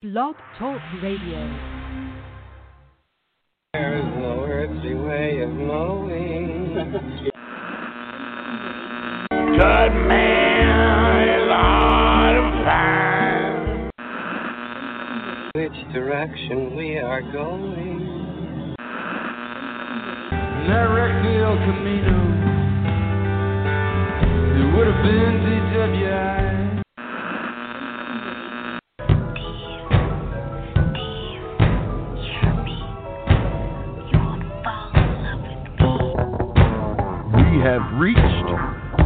Blog Talk Radio. There's no earthly way of knowing. Good man is hard to find. Which direction we are going. that wrecked El Camino. It would have been DWI.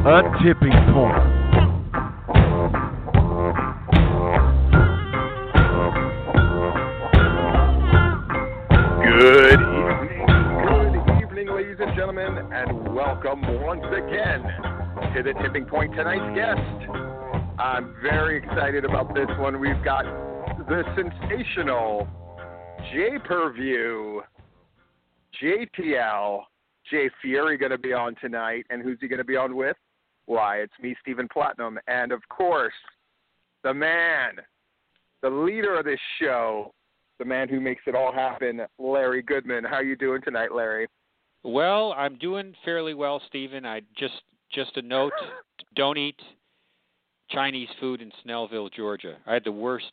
A tipping point. Good evening. Good evening, ladies and gentlemen, and welcome once again to the Tipping Point. Tonight's guest. I'm very excited about this one. We've got the sensational J Purview, JPL, Jay Fury going to be on tonight. And who's he going to be on with? Why, it's me, Stephen Platinum. And of course, the man, the leader of this show, the man who makes it all happen, Larry Goodman. How you doing tonight, Larry? Well, I'm doing fairly well, Stephen. I just just a note: don't eat Chinese food in Snellville, Georgia. I had the worst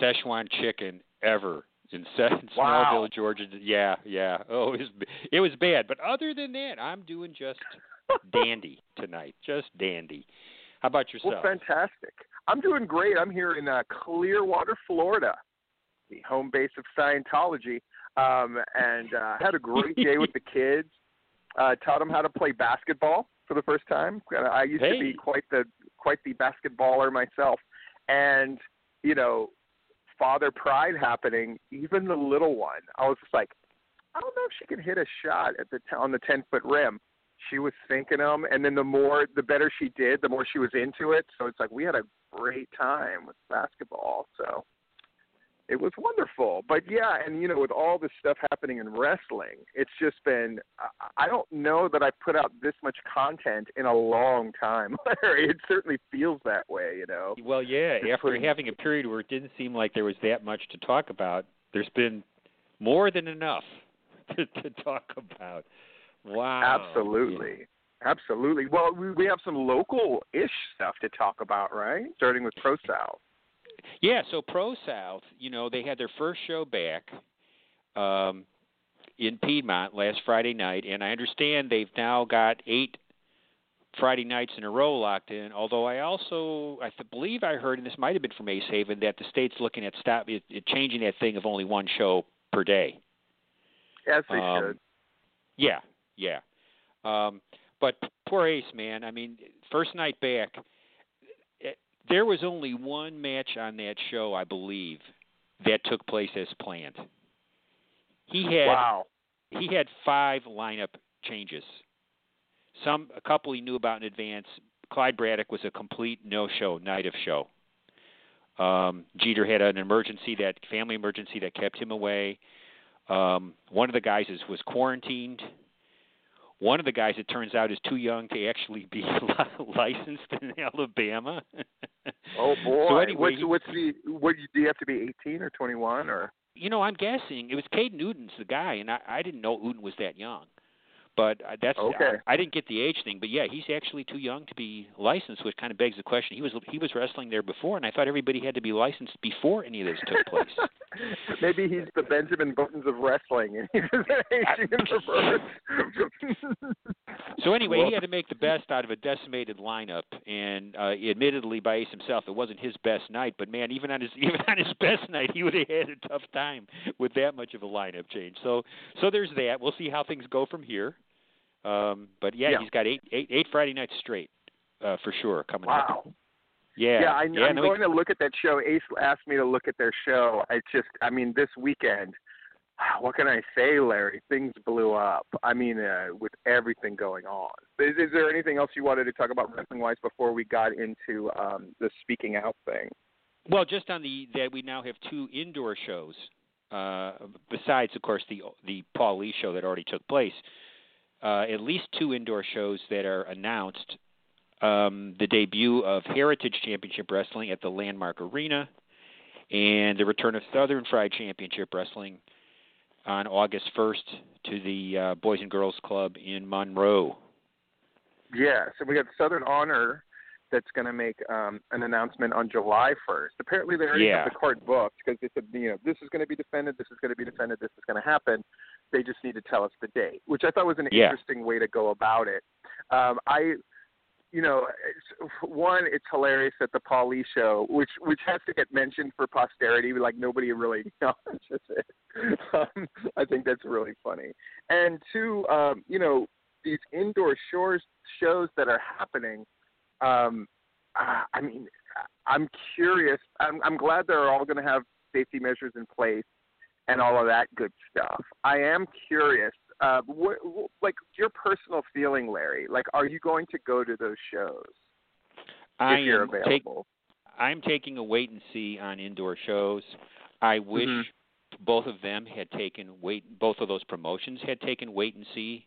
Szechuan chicken ever in, in Wow. Snellville, Georgia. Yeah, yeah. Oh, it was it was bad, but other than that, I'm doing just dandy tonight. Just dandy. How about yourself? Well, fantastic. I'm doing great. I'm here in uh, Clearwater, Florida, the home base of Scientology, um, and uh, had a great day with the kids. Uh, taught them how to play basketball for the first time. I used to be quite the quite the basketballer myself, and you know, father pride happening. Even the little one, I was just like, I don't know if she can hit a shot at the t- on the ten foot rim she was sinking them and then the more the better she did the more she was into it so it's like we had a great time with basketball so it was wonderful but yeah and you know with all this stuff happening in wrestling it's just been I- don't know that i put out this much content in a long time larry it certainly feels that way you know Well, yeah. Just After having a period where it didn't seem like there was that much to talk about, there's been more than enough to, to talk about. Wow. absolutely absolutely well we we have some local ish stuff to talk about right starting with pro south Yeah, so Pro South, you know, they had their first show back um, in Piedmont last Friday night, and I understand they've now got eight Friday nights in a row locked in. Although I also, I believe I heard, and this might have been from Ace Haven, that the state's looking at stop it, it changing that thing of only one show per day. as they Um, should Yeah, yeah. Um, but poor Ace, man. I mean, first night back, eh, there was only one match on that show, I believe, that took place as planned. He had wow he had five lineup changes. Some a couple he knew about in advance. Clyde Braddock was a complete no-show, night of show. Um, Jeter had an emergency that family emergency that kept him away. Um, one of the guys is, was quarantined. One of the guys, it turns out, is too young to actually be licensed in Alabama. Oh boy! So anyway, what's what's the what do you have to be eighteen or twenty one or? you know, I'm guessing it was Caden Newton's the guy, and I, I didn't know Newton was that young. But uh, that's Okay. I, I didn't get the age thing, but yeah, he's actually too young to be licensed, which kind of begs the question. He was he was wrestling there before, and I thought everybody had to be licensed before any of this took place. Maybe he's the Benjamin Buttons of wrestling, and he he's an Asian in reverse. So anyway, Well- he had to make the best out of a decimated lineup, and uh, admittedly, by Ace himself, it wasn't his best night. But man, even on his even on his best night, he would have had a tough time with that much of a lineup change. So so there's that. We'll see how things go from here. Um, but yeah, Yeah. he's got eight eight eight Friday nights straight uh, for sure coming up. wow. Yeah, Yeah, I, yeah. I'm no, we- going to look at that show. Ace asked me to look at their show. I just, I mean, this weekend. What can I say, Larry? Things blew up. I mean, uh, with everything going on. Is, is there anything else you wanted to talk about wrestling wise before we got into um, the speaking out thing? Well, just on the that we now have two indoor shows, uh, besides, of course, the the Paul Lee show that already took place. Uh, at least two indoor shows that are announced. Um, the debut of Heritage Championship Wrestling at the Landmark Arena, and the return of Southern Fried Championship Wrestling on August 1st to the uh, Boys and Girls Club in Monroe. Yeah, so we got Southern Honor that's going to make um, an announcement on July 1st. Apparently, they already Yeah. have the court booked because they said, you know, this is going to be defended, this is going to be defended, this is going to happen. They just need to tell us the date, which I thought was an Yeah. interesting way to go about it. Um, I, you know, it's, one, it's hilarious that the Paulie show, which which has to get mentioned for posterity. Like nobody really acknowledges it. Um, I think that's really funny. And two, um, you know, these indoor shores shows that are happening um, uh, I mean, I'm curious. I'm, I'm glad they're all going to have safety measures in place and all of that good stuff. I am curious. Uh, what, like your personal feeling, Larry? Like, are you going to go to those shows I if you're am take, available? I'm taking a wait and see on indoor shows. I wish Mhm. both of them had taken wait. Both of those promotions had taken wait and see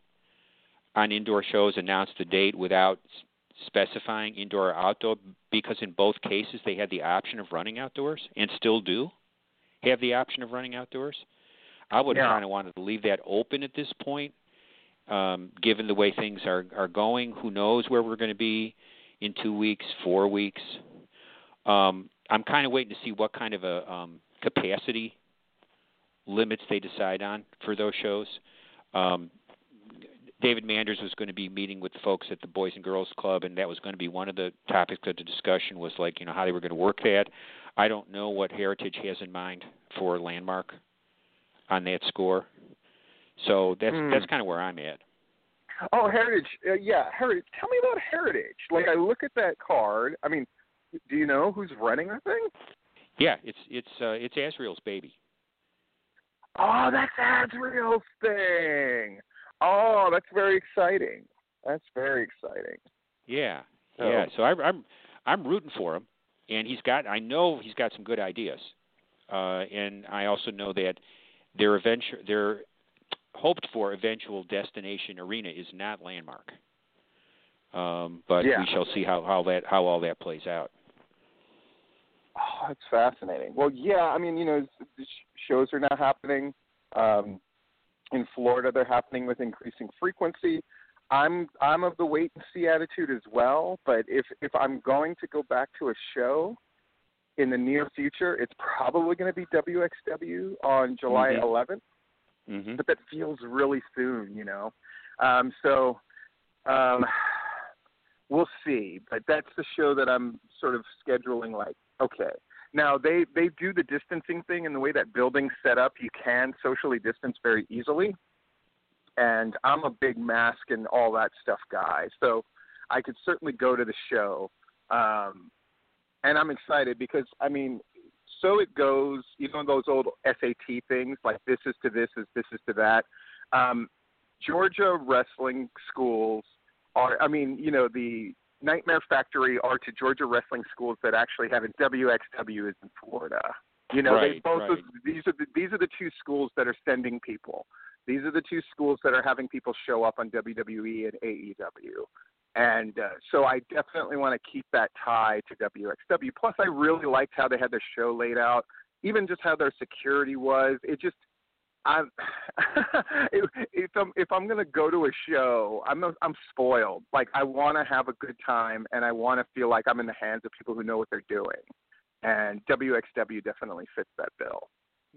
on indoor shows. Announced the date without specifying indoor or outdoor, because in both cases they had the option of running outdoors and still do have the option of running outdoors. I would Yeah. kind of wanted to leave that open at this point, um, given the way things are are going. Who knows where we're going to be in two weeks, four weeks? Um, I'm kind of waiting to see what kind of a um, capacity limits they decide on for those shows. Um, David Manders was going to be meeting with the folks at the Boys and Girls Club, and that was going to be one of the topics of the discussion was like, you know, how they were going to work that. I don't know what Heritage has in mind for Landmark on that score. So that's Hmm. that's kind of where I'm at. Oh, Heritage. Uh, yeah, Heritage. Tell me about Heritage. Like, I look at that card. I mean, do you know who's running the thing? Yeah, it's it's uh, it's Azrael's baby. Oh, that's Azrael's thing. Oh, that's very exciting. That's very exciting. Yeah, So- yeah. So I, I'm I'm rooting for him, and he's got. I know he's got some good ideas, uh, and I also know that their eventual their hoped for eventual destination arena is not landmark. Um, but Yeah. we shall see how how that how all that plays out. Oh, that's fascinating. Well, yeah, I mean, you know, the shows are not happening. Um, in Florida, they're happening with increasing frequency. I'm I'm of the wait and see attitude as well. But if if I'm going to go back to a show in the near future, it's probably going to be WXW on July Mhm. 11th. hmm but that feels really soon, you know. Um, so um, we'll see. But that's the show that I'm sort of scheduling. Like, okay, now they they do the distancing thing, and the way that building's set up, you can socially distance very easily. And I'm a big mask and all that stuff guy, so I could certainly go to the show. Um, and I'm excited because I mean, so it goes. You know those old SAT things like this is to this is this is to that. Um, Georgia wrestling schools are. I mean, you know the Nightmare Factory are to Georgia wrestling schools that actually have it. WXW is in Florida. You know, they both right. of, these are the, these are the two schools that are sending people. These are the two schools that are having people show up on WWE and AEW. And uh, so I definitely want to keep that tie to WXW. Plus, I really liked how they had their show laid out, even just how their security was. It just, I'm, if, if I'm if I'm gonna go to a show, I'm a, I'm spoiled. Like I want to have a good time, and I want to feel like I'm in the hands of people who know what they're doing. And WXW definitely fits that bill.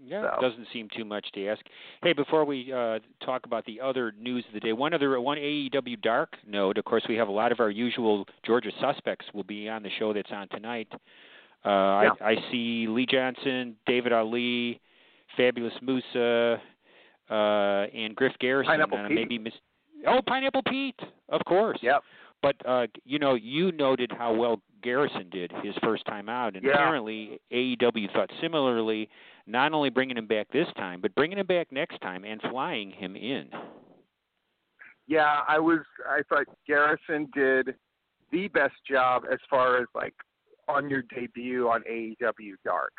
Yeah, So- doesn't seem too much to ask. Hey, before we uh, talk about the other news of the day, one other one AEW Dark note. Of course, we have a lot of our usual Georgia suspects will be on the show that's on tonight. Uh, Yeah. I, I see Lee Johnson, David Ali, Fabulous Musa, uh, and Griff Garrison. Pineapple uh, Pete. Maybe Miss. Oh, Pineapple Pete, of course. Yep. But uh, you know, you noted how well Garrison did his first time out, and Yeah. apparently AEW thought similarly. Not only bringing him back this time, but bringing him back next time and flying him in. Yeah, I was. I thought Garrison did the best job as far as like on your debut on AEW Dark.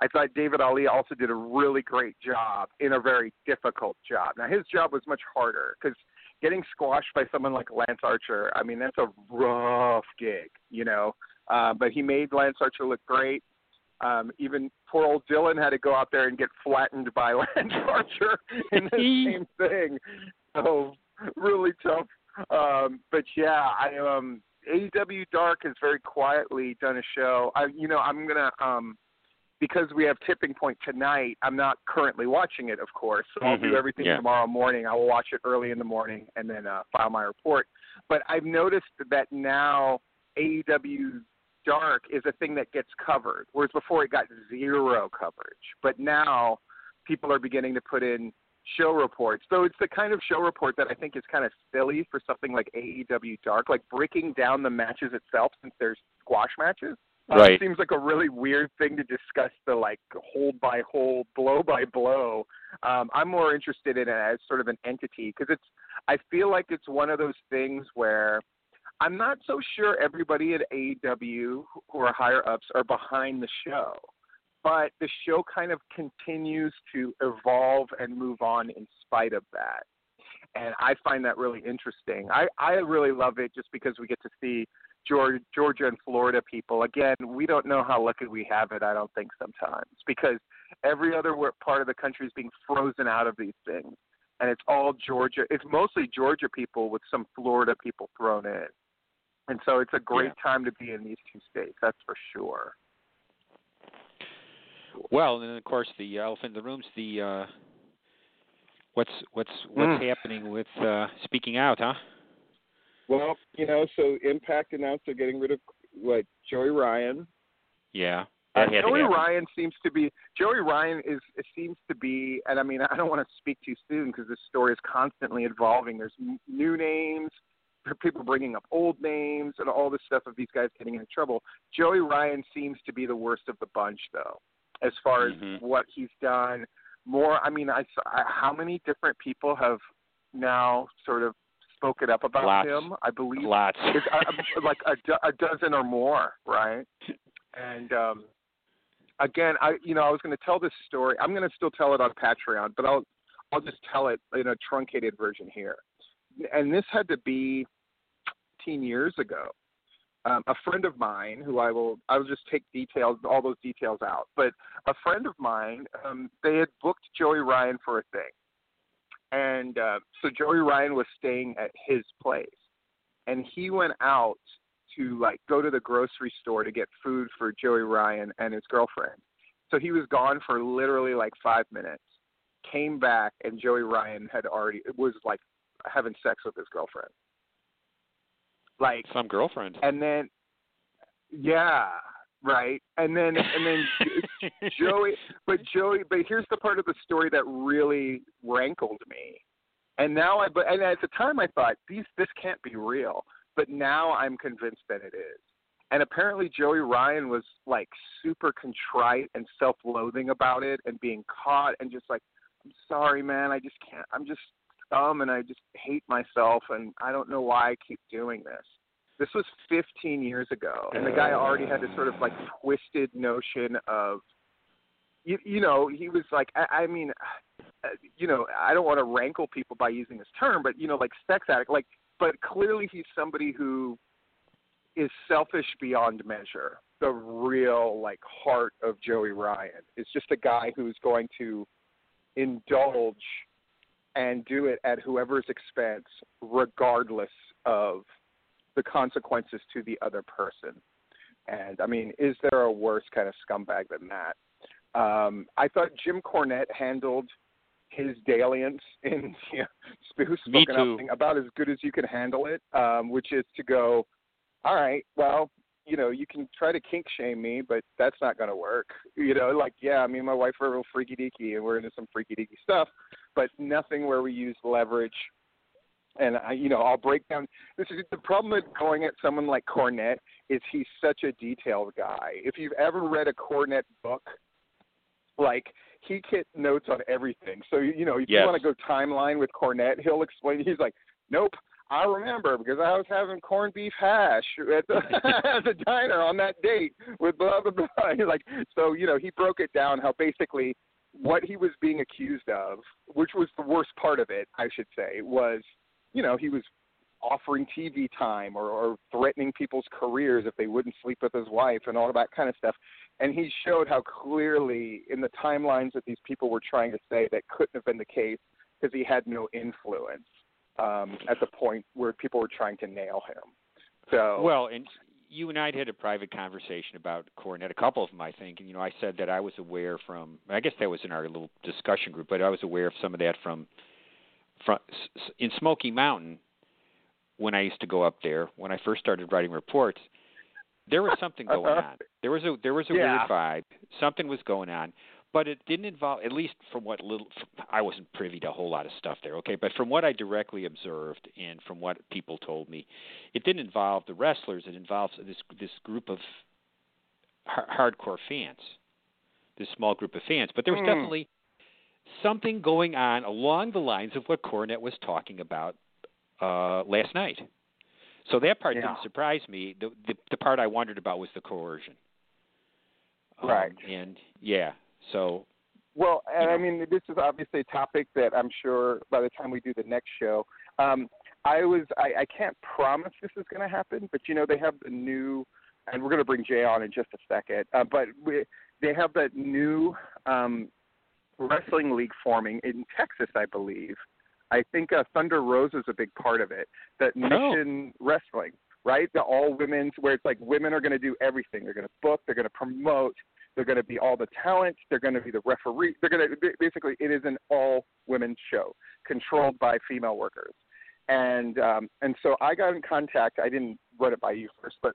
I thought David Ali also did a really great job in a very difficult job. Now his job was much harder because getting squashed by someone like Lance Archer, I mean that's a rough gig, you know. Uh, but he made Lance Archer look great. Um, even poor old Dylan had to go out there and get flattened by Lance Archer in the same thing. So really tough. Um, but yeah, I um AEW Dark has very quietly done a show. I you know I'm gonna um because we have tipping point tonight. I'm not currently watching it, of course. So I'll Mhm, do everything yeah. tomorrow morning. I will watch it early in the morning and then uh, file my report. But I've noticed that now AEW Dark is a thing that gets covered, whereas before it got zero coverage. But now people are beginning to put in show reports. So it's the kind of show report that I think is kind of silly for something like AEW Dark, like breaking down the matches itself since there's squash matches. Uh, Right. It seems like a really weird thing to discuss the like hold by hold, blow by blow. Um, I'm more interested in it as sort of an entity because it's. I feel like it's one of those things where I'm not so sure everybody at AEW who are higher ups are behind the show, but the show kind of continues to evolve and move on in spite of that. And I find that really interesting. I, I really love it just because we get to see Georgia, Georgia and Florida people. Again, we don't know how lucky we have it, I don't think, sometimes, because every other part of the country is being frozen out of these things. And it's all Georgia. It's mostly Georgia people with some Florida people thrown in. And so it's a great time to be in these two states, that's for sure. Well, and then of course the elephant in the room's the uh, what's what's what's Mm. happening with uh, speaking out, huh? Well, you know, so Impact announced they're getting rid of what Joey Ryan. Yeah, Uh, that had to Joey. Ryan seems to be Joey Ryan is it seems to be, and I mean I don't want to speak too soon because this story is constantly evolving. There's new names, people bringing up old names, and all this stuff of these guys getting into trouble. Joey Ryan seems to be the worst of the bunch, though, as far as what he's done. More, I mean, I, I how many different people have now sort of spoken up about Lots. him? I believe Lots. it's uh, like a, do- a dozen or more, right? And um, again, I you know I was going to tell this story. I'm going to still tell it on Patreon, but I'll I'll just tell it in a truncated version here. And this had to be 10 years ago. Um, a friend of mine, who I will I will just take details, all those details out. But a friend of mine, um, they had booked Joey Ryan for a thing, and uh, so Joey Ryan was staying at his place, and he went out to like go to the grocery store to get food for Joey Ryan and his girlfriend. So he was gone for literally like five minutes. Came back and Joey Ryan had already it was like having sex with his girlfriend. Like Some girlfriend. and then yeah, right. And then and then Joey, but Joey, but here's the part of the story that really rankled me. And now I, but and at the time I thought these this can't be real, but now I'm convinced that it is. And apparently Joey Ryan was like super contrite and self-loathing about it and being caught and just like, I'm sorry, man, I just can't. I'm just dumb and I just hate myself and I don't know why I keep doing this. This was 15 years ago, and the guy already had this sort of like twisted notion of, you, you know, he was like, I, I mean, uh, you know, I don't want to rankle people by using this term, but you know, like sex addict, like, but clearly he's somebody who is selfish beyond measure. The real like heart of Joey Ryan is just a guy who's going to indulge and do it at whoever's expense, regardless of the consequences to the other person. And I mean, is there a worse kind of scumbag than that? Um, I thought Jim Cornette handled his dalliance in you know, spoken up thing about as good as you can handle it, um, which is to go, all right, well, you know, you can try to kink shame me, but that's not going to work. You know, like, yeah, me and my wife are real freaky deaky and we're into some freaky deaky stuff, but nothing where we use leverage. And I, you know, I'll break down. This is the problem with going at someone like Cornette is he's such a detailed guy. If you've ever read a Cornette book, like he hit notes on everything. So you know, if Yes. you want to go timeline with Cornette, he'll explain. He's like, nope. I remember because I was having corned beef hash at the, at the diner on that date with blah blah blah. He's like, so you know, he broke it down how basically what he was being accused of, which was the worst part of it, I should say, was you know he was offering TV time or, or threatening people's careers if they wouldn't sleep with his wife and all that kind of stuff. and he showed how clearly in the timelines that these people were trying to say that couldn't have been the case because he had no influence um, at the point where people were trying to nail him. So Well, and you and I had a private conversation about Cornette, a couple of them, I think. And you know, I said that I was aware from, I guess that was in our little discussion group, but I was aware of some of that from, from in Smoky Mountain when I used to go up there when I first started writing reports. There was something going on. There was a there was a Yeah. weird vibe. Something was going on, but it didn't involve. At least from what little I wasn't privy to a whole lot of stuff there. Okay, but from what I directly observed and from what people told me, it didn't involve the wrestlers. It involves this this group of har- hardcore fans, this small group of fans. But there was Hmm. definitely something going on along the lines of what Cornette was talking about uh, last night. So that part Yeah. didn't surprise me. The, the the part I wondered about was the coercion. Um, Right. And yeah, so Well, and you I mean, this is obviously a topic that I'm sure by the time we do the next show, um, I was I, I can't promise this is going to happen, but you know they have the new, and we're going to bring Jay on in just a second. Uh, but we, they have that new um, wrestling league forming in Texas, I believe. I think uh, Thunder Rosa is a big part of it. That Oh. Mission Wrestling, right? The all women's, where it's like women are going to do everything. They're going to book. They're going to promote. They're going to be all the talent. They're going to be the referee. They're going to basically it is an all women's show controlled by female workers. And um, and so I got in contact. I didn't run it by you first, but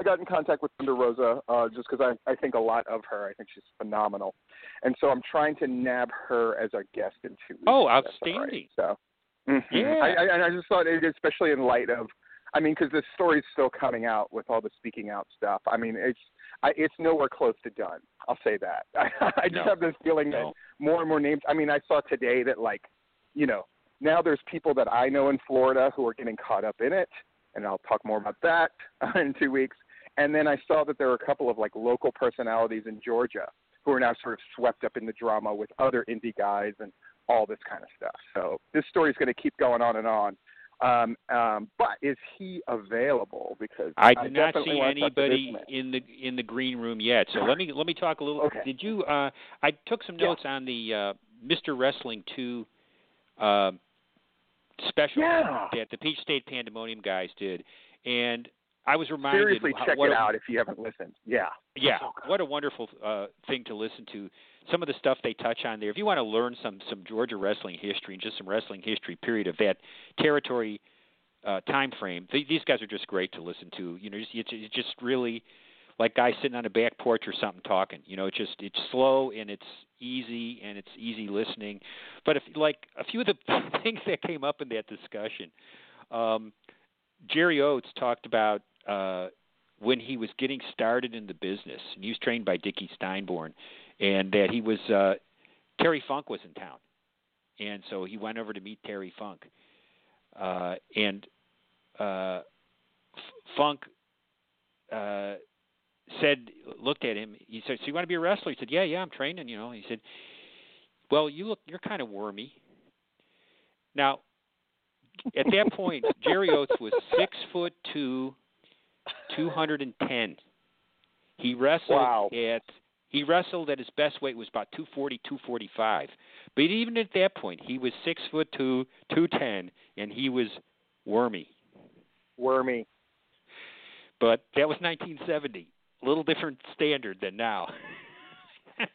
I got in contact with Thunder Rosa uh, just because I I think a lot of her. I think she's phenomenal, and so I'm trying to nab her as our guest in two weeks. Oh, all right. outstanding. So mhm. Yeah. I, I, and I just thought, it, especially in light of, I mean, because the story's still coming out with all the speaking out stuff. I mean, it's I, it's nowhere close to done. I'll say that. I, I just No. have this feeling that more and more names. I mean, I saw today that like, you know, now there's people that I know in Florida who are getting caught up in it, and I'll talk more about that in two weeks. And then I saw that there were a couple of like local personalities in Georgia who are now sort of swept up in the drama with other indie guys and all this kind of stuff. So this story is going to keep going on and on. Um, um, but is he available? Because I did not see want to talk to this anybody in the in the green room yet. So let me let me talk a little. Okay. Did you? Uh, I took some Yeah. notes on the uh, Mr. Wrestling two uh, special Yeah. that the Peach State Pandemonium guys did, and I was reminded. Seriously, check it a- out if you haven't listened. Yeah. Yeah, So what a wonderful uh, thing to listen to. Some of the stuff they touch on there. If you want to learn some some Georgia wrestling history and just some wrestling history, period of that territory uh, time frame, th- these guys are just great to listen to. You know, it's, it's, it's just really like guys sitting on a back porch or something talking. You know, it's just it's slow and it's easy and it's easy listening. But if like a few of the things that came up in that discussion, um, Jerry Oates talked about. Uh, when he was getting started in the business, and he was trained by Dickie Steinborn, and that he was uh, Terry Funk was in town, and so he went over to meet Terry Funk, uh, and uh, F- Funk uh, said, looked at him. He said, "So you want to be a wrestler?" He said, "Yeah, yeah, I'm training." You know, he said, "Well, you look, you're kind of wormy." Now, at that point, Jerry Oates was six foot two, 210. He wrestled Wow. at he wrestled at his best weight was about 240, 245. But even at that point, he was six foot two, 210, and he was wormy. Wormy. But that was 1970. A little different standard than now.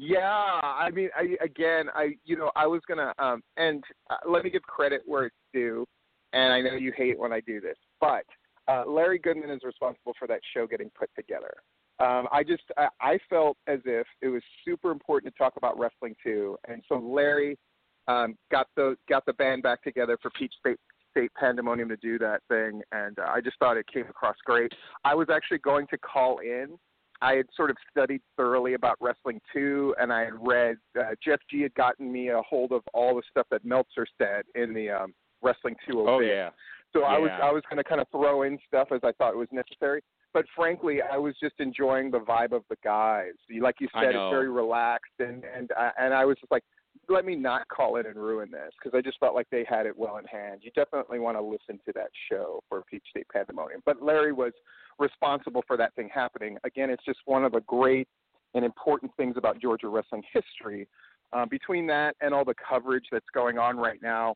Yeah, I mean, I, again, I you know, I was gonna, um, and uh, let me give credit where it's due, and I know you hate when I do this, but uh, Larry Goodman is responsible for that show getting put together. Um, I just, I, I felt as if it was super important to talk about wrestling too, and so Larry um, got the got the band back together for Peach State State Pandemonium to do that thing, and uh, I just thought it came across great. I was actually going to call in I had sort of studied thoroughly about wrestling too, and I had read uh, Jeff G had gotten me a hold of all the stuff that Meltzer said in the um, Wrestling 205. oh yeah. So I was I was going to kind of throw in stuff as I thought it was necessary, but frankly, I was just enjoying the vibe of the guys. Like you said, it's very relaxed, and and I, and I was just like, let me not call in and ruin this because I just felt like they had it well in hand. You definitely want to listen to that show for Peach State Pandemonium. But Larry was responsible for that thing happening. Again, it's just one of the great and important things about Georgia wrestling history. Uh, between that and all the coverage that's going on right now,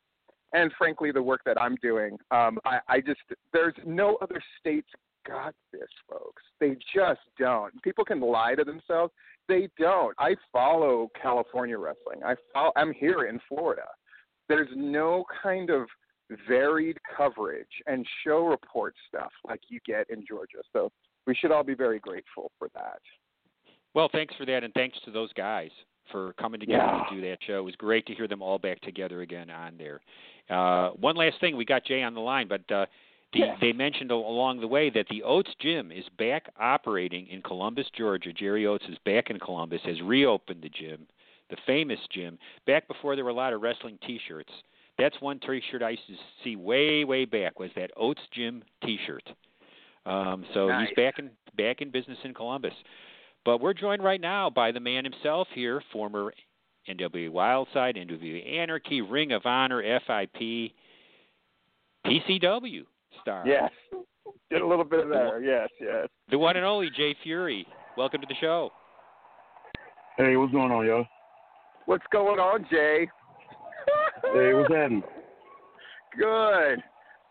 and frankly the work that I'm doing, um, I, I just there's no other states got this, folks. They just don't. People can lie to themselves. They don't. I follow California wrestling. I follow, I'm here in Florida. There's no kind of varied coverage and show report stuff like you get in Georgia. So we should all be very grateful for that. Well, thanks for that, and thanks to those guys for coming together Yeah. to do that show. It was great to hear them all back together again on there. Uh, one last thing, we got Jay on the line, but uh, the, Yeah. they mentioned along the way that the Oates Gym is back operating in Columbus, Georgia. Jerry Oates is back in Columbus, has reopened the gym, the famous gym, back before there were a lot of wrestling T-shirts. That's one T-shirt I used to see way, way back was that Oates Gym T-shirt. Um, so Nice. he's back in back in business in Columbus. But we're joined right now by the man himself here, former NWA Wildside, NWA Anarchy, Ring of Honor, FIP, PCW star. Yes. Did a little bit of there. Yes, yes. The one and only Jay Fury. Welcome to the show. Hey, what's going on, y'all? What's going on, Jay? Hey, what's happening? Good.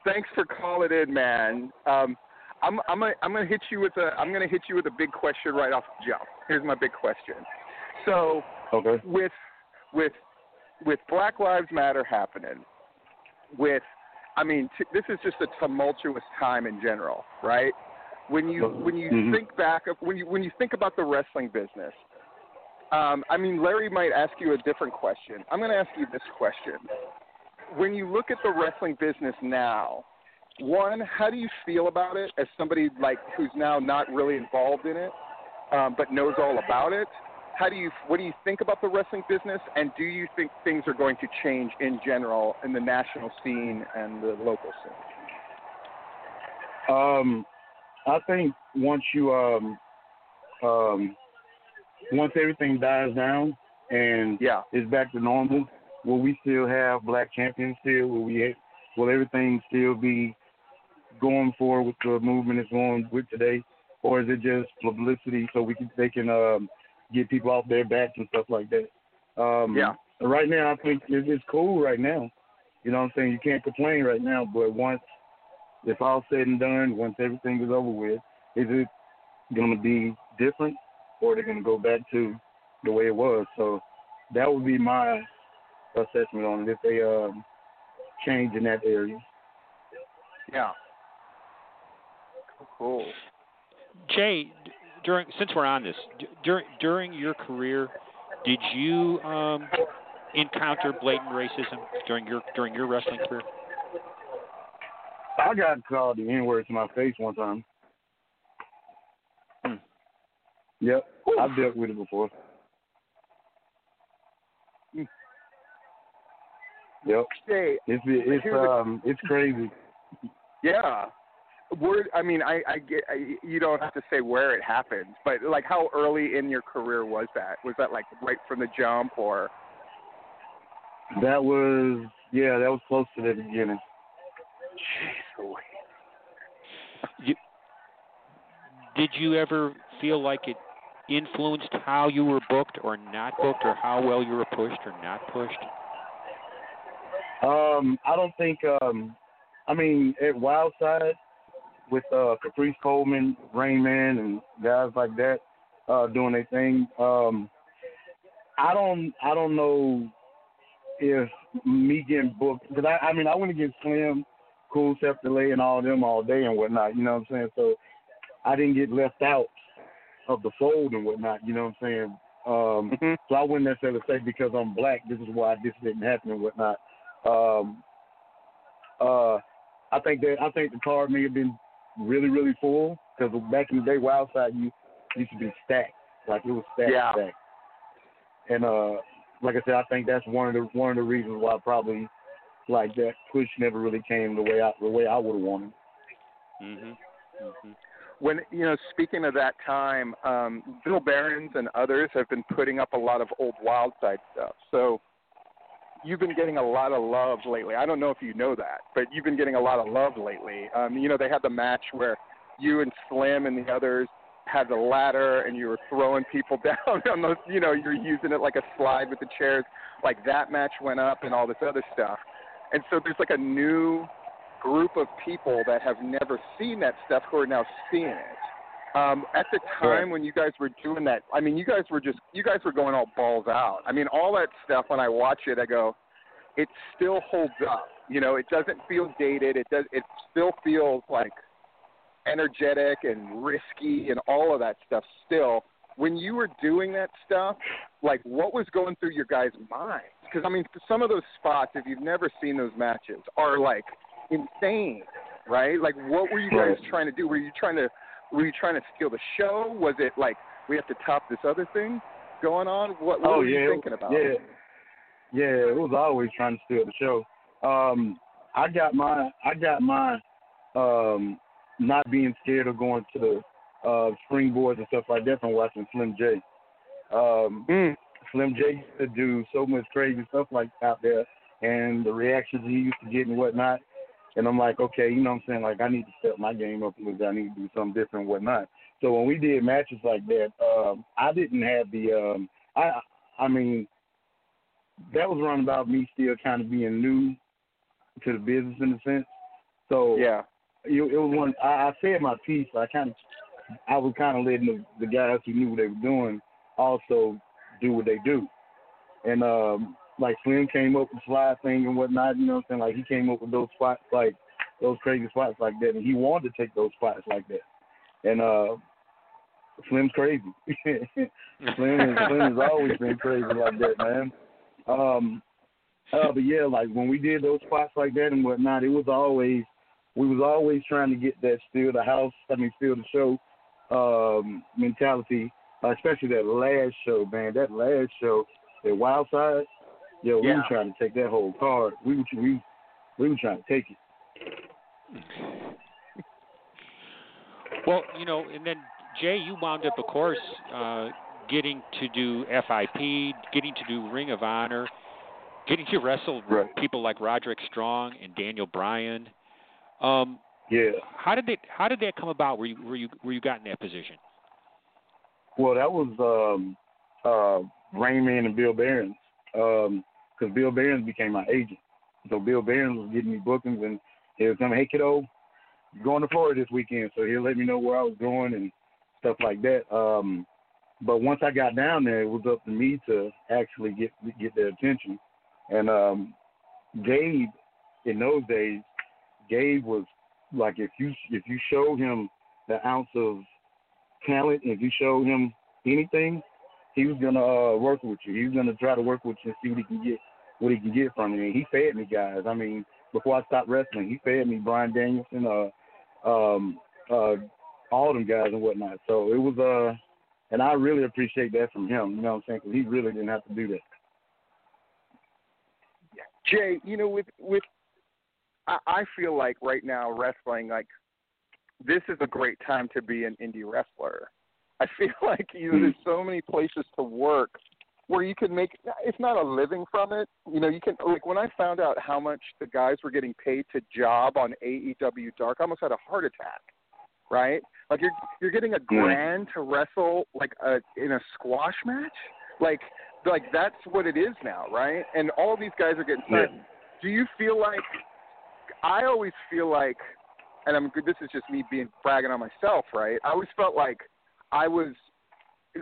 Thanks for calling in, man. Um, I'm I'm gonna, I'm gonna hit you with a I'm gonna hit you with a big question right off the jump. Here's my big question. So Okay. with with with Black Lives Matter happening, with I mean t- this is just a tumultuous time in general, right? When you when you Mhm. think back of when you when you think about the wrestling business, um, I mean Larry might ask you a different question. I'm going to ask you this question: When you look at the wrestling business now, one, how do you feel about it as somebody like who's now not really involved in it, um, but knows all about it? How do you what do you think about the wrestling business, and do you think things are going to change in general in the national scene and the local scene? Um, I think once you um um once everything dies down and Yeah, is back to normal, will we still have black champions still? Will we will everything still be going forward with the movement it's going with today? Or is it just publicity so we can they can um get people off their backs and stuff like that? Um Yeah. right now I think it- it's cool right now. You know what I'm saying? You can't complain right now, but once it's all said and done, once everything is over with, is it gonna be different or they're gonna go back to the way it was? So that would be my assessment on it if they um change in that area. yeah. Cool. Jay, during since we're on this, d- during during your career, did you um, encounter blatant racism during your during your wrestling career? I got called the N word to my face one time. Hmm. Yep. I've dealt with it before. Hmm. Yep. Jay, It's it's um it's crazy. Yeah. Where I mean, I, I get I, you don't have to say where it happened, but like how early in your career was that? Was that like right from the jump, or That was yeah, that was close to the beginning. You, did you ever feel like it influenced how you were booked or not booked, or how well you were pushed or not pushed? Um, I don't think um I mean at Wildside with uh Caprice Coleman, Rain Man and guys like that, uh doing their thing, um I don't I don't know if me getting booked because I I mean I went against Slim, Cool Step Delay and all them all day and whatnot, you know what I'm saying? So I didn't get left out of the fold and whatnot, you know what I'm saying? Um Mhm. so I wouldn't necessarily say because I'm black, this is why this didn't happen and whatnot. Um, uh, I think that I think the card may have been really really full because back in the day, Wildside you used to be stacked, like it was stacked, Yeah. stacked. And uh, like I said, I think that's one of the one of the reasons why probably like that push never really came the way I the way I would have wanted. Mhm. Mhm. when you know? Speaking of that time, um, Bill Behrens and others have been putting up a lot of old Wild Side stuff. So you've been getting a lot of love lately. I don't know if you know that, but you've been getting a lot of love lately. Um, you know, they had the match where you and Slim and the others had the ladder and you were throwing people down on those, you know, you're using it like a slide with the chairs. Like that match went up and all this other stuff. And so there's like a new group of people that have never seen that stuff who are now seeing it. Um, at the time when you guys were doing that, I mean, you guys were just, you guys were going all balls out. I mean, all that stuff. When I watch it, I go, it still holds up. You know, it doesn't feel dated. It does. It still feels like energetic and risky and all of that stuff. Still, when you were doing that stuff, like what was going through your guys' minds? Because I mean, some of those spots, if you've never seen those matches, are like insane, right? Like, what were you guys trying to do? Were you trying to were you trying to steal the show? Was it like we have to top this other thing going on? What, what oh were yeah, you thinking about? yeah, yeah. It was always trying to steal the show. Um, I got my, I got my, um, not being scared of going to uh, springboards and stuff like that from watching Slim J. Um, Mm. Slim J used to do so much crazy stuff like out there, and the reactions he used to get and whatnot. And I'm like, okay, you know what I'm saying? Like, I need to step my game up a little bit. I need to do something different and whatnot. So when we did matches like that, um, I didn't have the, um, I, I mean, that was around about me still kind of being new to the business in a sense. So Yeah. it, it was one. I, I said my piece. I kind of, I was kind of letting the, the guys who knew what they were doing also do what they do. And um, like Slim came up with slide thing and whatnot. You know what I'm saying? Like he came up with those spots, like those crazy spots like that, and he wanted to take those spots like that. And uh, Slim's crazy. Slim, Slim has always been crazy like that, man. Um, uh, but yeah, like when we did those spots like that and whatnot, it was always we was always trying to get that steal the house, I mean steal the show um, mentality, uh, especially that last show, man. That last show, that Wild Side, yo, we Yeah. were trying to take that whole card. We were we we were trying to take it. Well, you know, and then Jay, you wound up, of course, uh, getting to do FIP, getting to do Ring of Honor, getting to wrestle Right. people like Roderick Strong and Daniel Bryan. Um, Yeah. how did that How did that come about? Were you Were you Were you got in that position? Well, that was um, uh, Rainman and Bill Behrens, because Bill Behrens became my agent. So Bill Behrens was getting me bookings, and he was saying, "Hey, kiddo, you're going to Florida this weekend." So he'll let me know where I was going and stuff like that. Um, but once I got down there, it was up to me to actually get get their attention. And um, Gabe, in those days, Gabe was like if you if you showed him the ounce of talent, if you showed him anything, he was gonna uh, work with you. He was gonna try to work with you and see what he can get, what he can get from you. And he fed me guys. I mean, before I stopped wrestling, he fed me Bryan Danielson, uh, um, uh, all them guys and whatnot. So it was uh, and I really appreciate that from him. You know what I'm saying? Because he really didn't have to do that. Jay, you know, with with I, I feel like right now wrestling, like this is a great time to be an indie wrestler. I feel like you know, there's so many places to work where you can make it's not a living from it. You know, you can like when I found out how much the guys were getting paid to job on AEW Dark, I almost had a heart attack. Right? Like you're you're getting a hmm. grand to wrestle like a in a squash match. Like like that's what it is now, right? And all these guys are getting signed. Do you feel like I always feel like and I'm this is just me being bragging on myself, right? I always felt like I was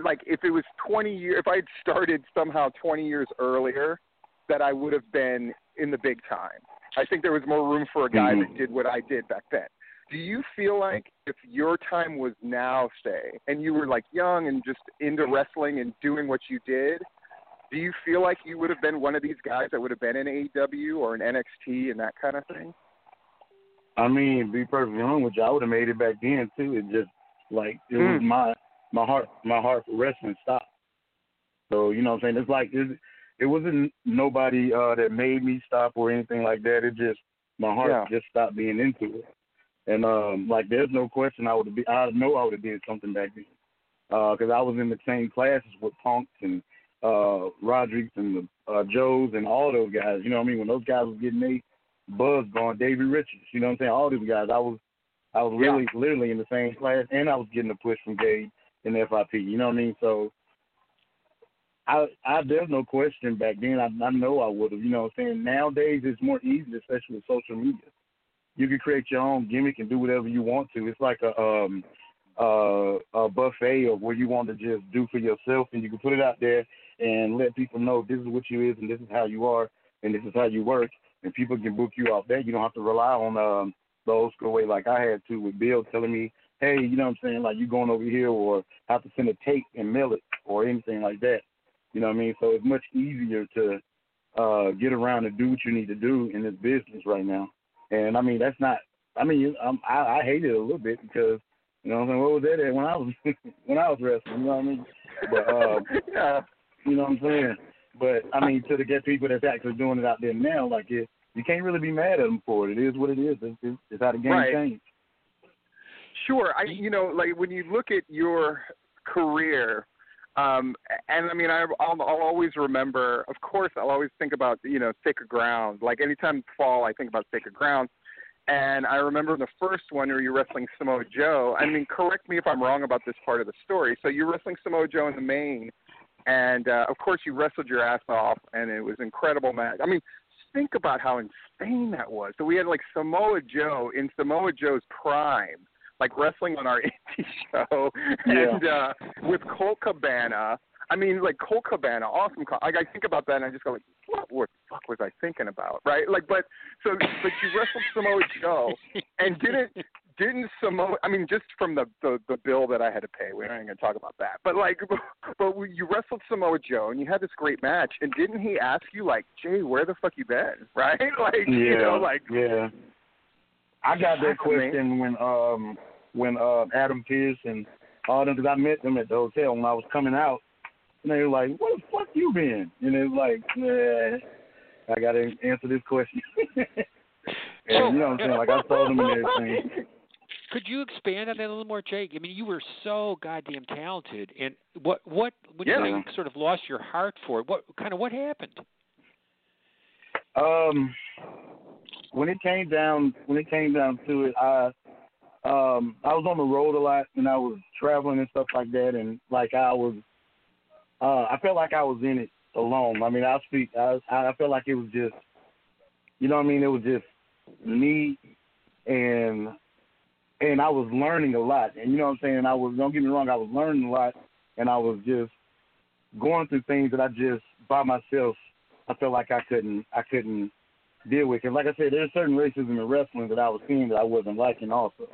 like if it was 20 years if I'd started somehow 20 years earlier that I would have been in the big time. I think there was more room for a guy that did what I did back then. Do you feel like if your time was now, say, and you were like young and just into wrestling and doing what you did, do you feel like you would have been one of these guys that would have been in AEW or in NXT and that kind of thing? I mean, be perfectly honest with you, I would have made it back then too. It just like it was Mm. my my heart my heart for wrestling stopped. So you know what I'm saying? It's like it, it wasn't nobody uh that made me stop or anything like that. It just my heart Yeah. just stopped being into it. And um like there's no question I would have be I know I would have did something back then. Uh 'cause I was in the same classes with Punks and uh Rodriguez and the uh Joes and all those guys. You know what I mean? When those guys was getting they buzz going, Davey Richards, you know what I'm saying? All these guys I was I I was really literally in the same class, and I was getting a push from Gabe in FIP. You know what I mean? So I, I there's no question back then. I, I know I would have. You know what I'm saying? Nowadays it's more easy, especially with social media. You can create your own gimmick and do whatever you want to. It's like a um uh, a buffet of what you want to just do for yourself, and you can put it out there and let people know this is what you is and this is how you are and this is how you work, and people can book you off that. You don't have to rely on um, the old school way like I had to with Bill telling me, hey, you know what I'm saying, like you going over here or have to send a tape and mail it or anything like that. You know what I mean? So it's much easier to uh get around and do what you need to do in this business right now. And I mean that's not I mean um, I I hate it a little bit because you know what I'm saying, what was that at when I was when I was wrestling, you know what I mean? But uh yeah. you know what I'm saying? But I mean to the get people that's actually doing it out there now, like it you can't really be mad at them for it. It is what it is. It's, it's, it's how the game Right. changed. Sure. I you know like when you look at your career, um, and I mean I, I'll, I'll always remember. Of course, I'll always think about you know Sacred Ground. Like anytime fall, I think about Sacred Ground. And I remember the first one where you're wrestling Samoa Joe. I mean, correct me if I'm wrong about this part of the story. So you're wrestling Samoa Joe in the main, and uh, of course you wrestled your ass off, and it was an incredible match. I mean, think about how insane that was. So we had like Samoa Joe in Samoa Joe's prime, like wrestling on our indie show, and uh, with Colt Cabana. I mean, like Colt Cabana, awesome. Like I think about that, and I just go like, what, what the fuck was I thinking about, right? Like, but so, but you wrestled Samoa Joe, and didn't didn't Samoa? I mean, just from the the, the bill that I had to pay, we aren't going to talk about that. But like, but you wrestled Samoa Joe, and you had this great match, and didn't he ask you like, Jay, where the fuck you been, right? Like, yeah, you know, like, yeah. I got that question when um when uh Adam Pearce and all them because I met them at the hotel when I was coming out, and they were like, "Where the fuck you been?" And it was like, "Yeah, I got to answer this question." and you know what I'm saying? Like I told them and everything. Could you expand on that a little more, Jake? I mean, you were so goddamn talented, and what what when Yeah. you sort of lost your heart for it, what kind of what happened? Um, when it came down, when it came down to it, I, um, I was on the road a lot and I was traveling and stuff like that, and like I was, uh, I felt like I was in it alone. I mean, I speak, I, I felt like it was just, you know what I mean? It was just me and and I was learning a lot. And you know what I'm saying? I was don't get me wrong, I was learning a lot and I was just going through things that I just by myself I felt like I couldn't I couldn't deal with. Cause like I said, there's certain racism in wrestling that I was seeing that I wasn't liking. Also,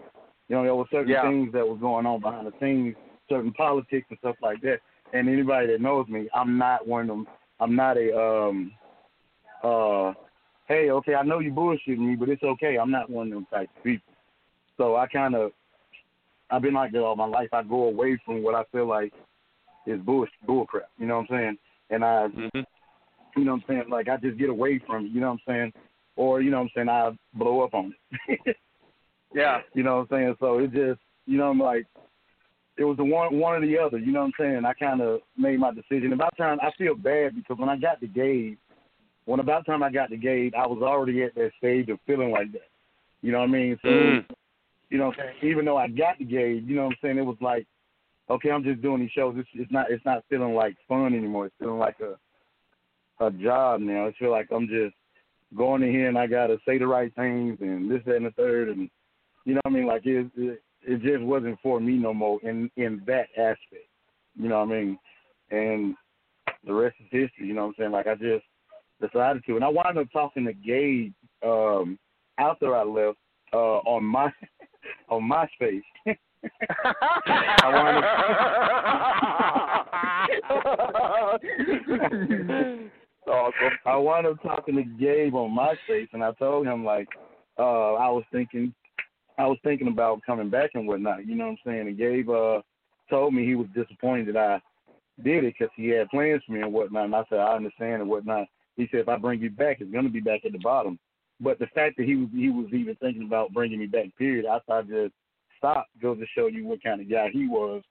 you know, there were certain Yeah. things that was going on behind the scenes, certain politics and stuff like that. And anybody that knows me, I'm not one of them. I'm not a um uh hey okay I know you bullshitting me, but it's okay. I'm not one of them type of people. So I kind of I've been like that all my life. I go away from what I feel like is bull bull crap. You know what I'm saying? And I Mm-hmm. You know what I'm saying? Like I just get away from it, you know what I'm saying? Or, you know what I'm saying, I blow up on it. yeah, you know what I'm saying? So it just you know, I'm like it was the one one or the other, you know what I'm saying? I kinda made my decision. About time I feel bad because when I got to Gabe when about time I got to Gabe, I was already at that stage of feeling like that. You know what I mean? So Mm. you know what I'm saying? Even though I got to Gabe, you know what I'm saying, it was like, okay, I'm just doing these shows. It's, it's not it's not feeling like fun anymore. It's feeling like a a job now. I feel like I'm just going in here and I gotta say the right things and this, that, and the third, and you know what I mean. Like it, it, it just wasn't for me no more in in that aspect. You know what I mean? And the rest is history. You know what I'm saying? Like I just decided to, and I wound up talking to Gabe um, after I left uh, on my on MySpace. awesome. I wound up talking to Gabe on my MySpace, and I told him like uh, I was thinking, I was thinking about coming back and whatnot. You know what I'm saying? And Gabe uh, told me he was disappointed that I did it because he had plans for me and whatnot. And I said I understand and whatnot. He said if I bring you back, it's gonna be back at the bottom. But the fact that he was he was even thinking about bringing me back, period, I thought just stop goes to show you what kind of guy he was.